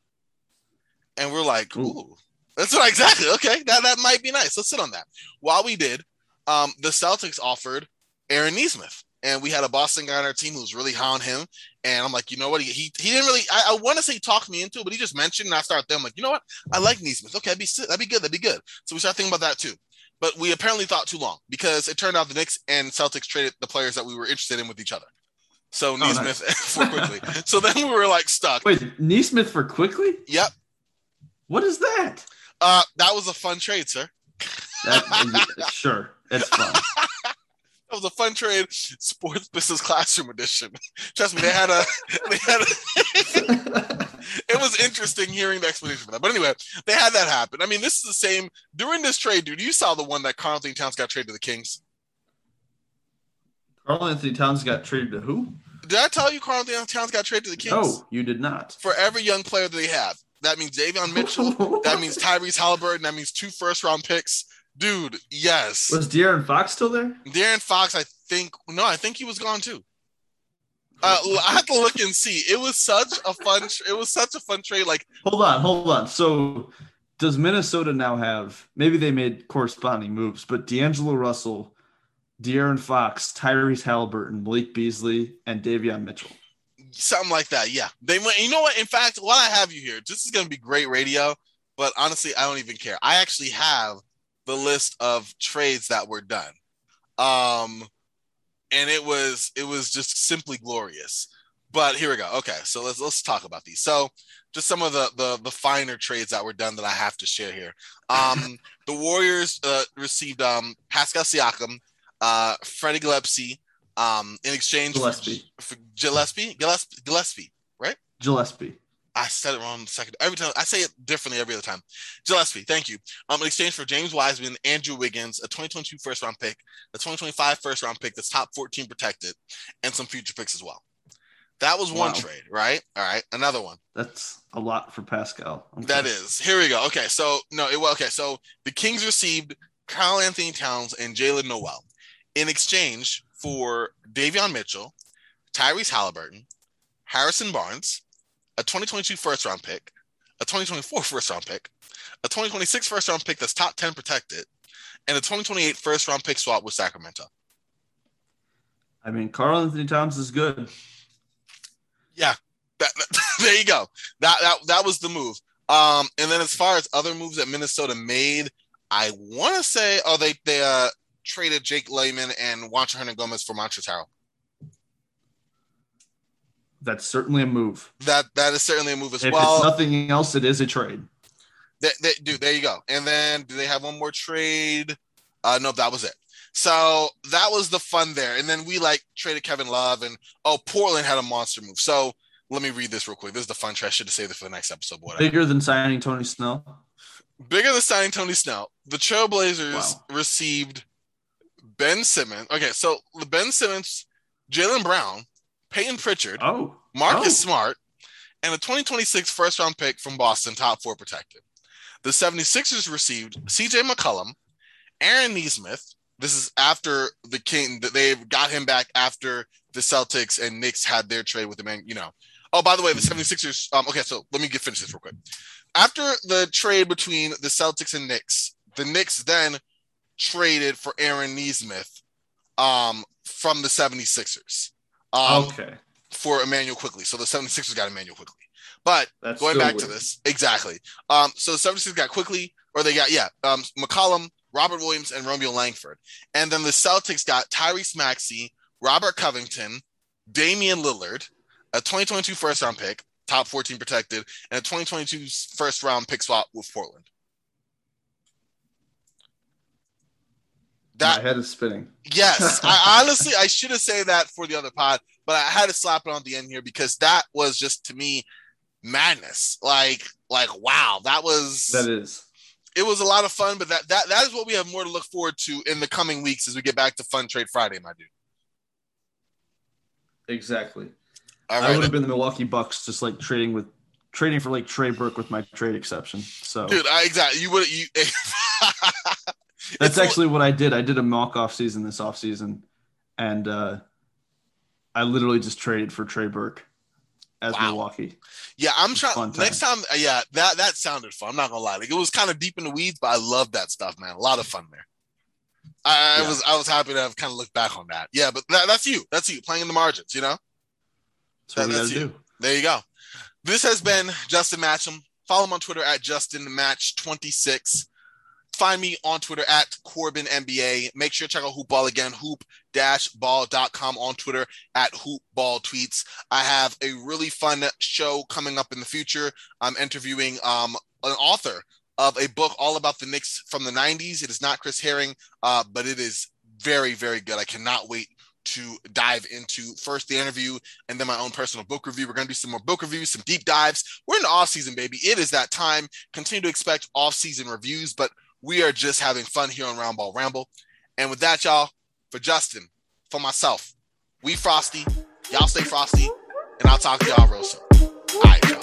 And we're like, ooh, ooh. that's what [laughs] exactly okay. That that might be nice. Let's sit on that. While we did, um, the Celtics offered Aaron Nesmith and we had a Boston guy on our team who was really high on him. And I'm like, you know what? He he, he didn't really. I, I want to say he talked me into it, but he just mentioned, and I started them like, you know what? I like Nesmith. Okay, that'd be that'd be good. That'd be good. So we started thinking about that too. But we apparently thought too long because it turned out the Knicks and Celtics traded the players that we were interested in with each other. So oh, Nesmith nice. [laughs] for Quickley. so then we were like stuck. Wait, Nesmith for Quickley? Yep. What is that? Uh, that was a fun trade, sir. That, sure, it's fun. [laughs] That was a fun trade, sports business classroom edition. Trust me, they had a [laughs] they had a, it was interesting hearing the explanation for that. But anyway, they had that happen. I mean, this is the same during this trade, dude. You saw the one that Karl-Anthony Towns got traded to the Kings. Karl-Anthony Towns got traded to who? Did I tell you Karl-Anthony Towns got traded to the Kings? No, you did not. For every young player that they have. That means Davion Mitchell. [laughs] that means Tyrese Halliburton. That means two first round picks dude. Yes. Was De'Aaron Fox still there? De'Aaron Fox, I think. No, I think he was gone too. Uh, I have to look and see. It was such a fun. It was such a fun trade. Like, hold on, hold on. So, does Minnesota now have? Maybe they made corresponding moves, but D'Angelo Russell, De'Aaron Fox, Tyrese Halliburton, Malik Beasley, and Davion Mitchell. Something like that. Yeah, they went. You know what? In fact, while I have you here, this is going to be great radio. But honestly, I don't even care. I actually have the list of trades that were done. Um, and it was it was just simply glorious. But here we go. Okay, so let's let's talk about these. So just some of the the, the finer trades that were done that I have to share here. Um, [laughs] the Warriors uh, received um, Pascal Siakam, uh, Freddie Gillespie, um, in exchange Gillespie. for, for Gillespie, Gillespie, Gillespie, right? Gillespie. I said it wrong the second. Every time I say it differently every other time. Gillespie, thank you. Um, in exchange for James Wiseman, Andrew Wiggins, a 2022 first round pick, a 2025 first round pick that's top 14 protected, and some future picks as well. That was one wow. trade, right? All right, another one. That's a lot for Pascal. Okay. That is. Here we go. Okay, so no, it well, okay. So the Kings received Karl-Anthony Towns and Jaylen Nowell in exchange for Davion Mitchell, Tyrese Halliburton, Harrison Barnes, a 2022 first round pick, a 2024 first round pick, a 2026 first round pick that's top 10 protected, and a 2028 first round pick swap with Sacramento. I mean, Karl-Anthony Towns is good. Yeah, that, that, [laughs] there you go. That that that was the move. Um, and then as far as other moves that Minnesota made, I want to say, oh, they they uh traded Jake Layman and Juancho Hernangomez for Montrezl Harrell. That's certainly a move. That that is certainly a move as if well. If nothing else, it is a trade. They, they, dude, there you go. And then do they have one more trade? Uh, no, that was it. So that was the fun there. And then we like traded Kevin Love and oh, Portland had a monster move. So let me read this real quick. This is the fun trash. Should have saved it for the next episode. Whatever. Bigger than signing Tony Snell. Bigger than signing Tony Snell. The Trailblazers wow. received Ben Simmons. Okay, so the Ben Simmons, Jaylen Brown, Payton Pritchard, oh, Marcus oh. Smart, and a 2026 first round pick from Boston, top four protected. The 76ers received CJ McCollum, Aaron Nesmith. This is after the King that they got him back after the Celtics and Knicks had their trade with the man, you know. Oh, by the way, the 76ers. Um, okay, so let me get finish this real quick. After the trade between the Celtics and Knicks, the Knicks then traded for Aaron Nesmith um, from the 76ers. Um, okay. For Immanuel Quickley. So the 76ers got Immanuel Quickley. But That's going back weird. to this, exactly. Um, so the 76ers got Quickley, or they got, yeah, um, McCollum, Robert Williams, and Romeo Langford. And then the Celtics got Tyrese Maxey, Robert Covington, Damian Lillard, a 2022 first round pick, top 14 protected, and a 2022 first round pick swap with Portland. That, My head is spinning. Yes, [laughs] I honestly I should have said that for the other pod, but I had to slap it on the end here because that was just to me madness. Like, like wow, that was that is. It was a lot of fun, but that that that is what we have more to look forward to in the coming weeks as we get back to Fun Trade Friday, my dude. Exactly. I would have been the Milwaukee Bucks, just like trading with trading for like Trey Burke with my trade exception. So dude, I, exactly. You would you. [laughs] That's actually what I did. I did a mock off season this off season, and uh, I literally just traded for Trey Burke as Wow. Milwaukee. Yeah, I'm trying. Next time, uh, yeah, that that sounded fun. I'm not gonna lie. Like, it was kind of deep in the weeds, but I love that stuff, man. A lot of fun there. I, I was I was happy to have kind of looked back on that. Yeah, but that, that's you. That's you playing in the margins. You know. That's what That's you. do. There you go. This has been Justin Matcham. Follow him on Twitter at JustinMatch26. Find me on Twitter at Corbin NBA. Make sure to check out Hoop Ball again, hoop-ball.com on Twitter at hoopball tweets. I have a really fun show coming up in the future. I'm interviewing um, an author of a book all about the Knicks from the 90s. It is not Chris Herring, uh, but it is very, very good. I cannot wait to dive into first the interview and then my own personal book review. We're going to do some more book reviews, some deep dives. We're in the off season, baby. It is that time. Continue to expect off season reviews, but we are just having fun here on Round Ball Ramble. And with that, y'all, for Justin, for myself, we frosty. Y'all stay frosty, and I'll talk to y'all real soon. All right, y'all.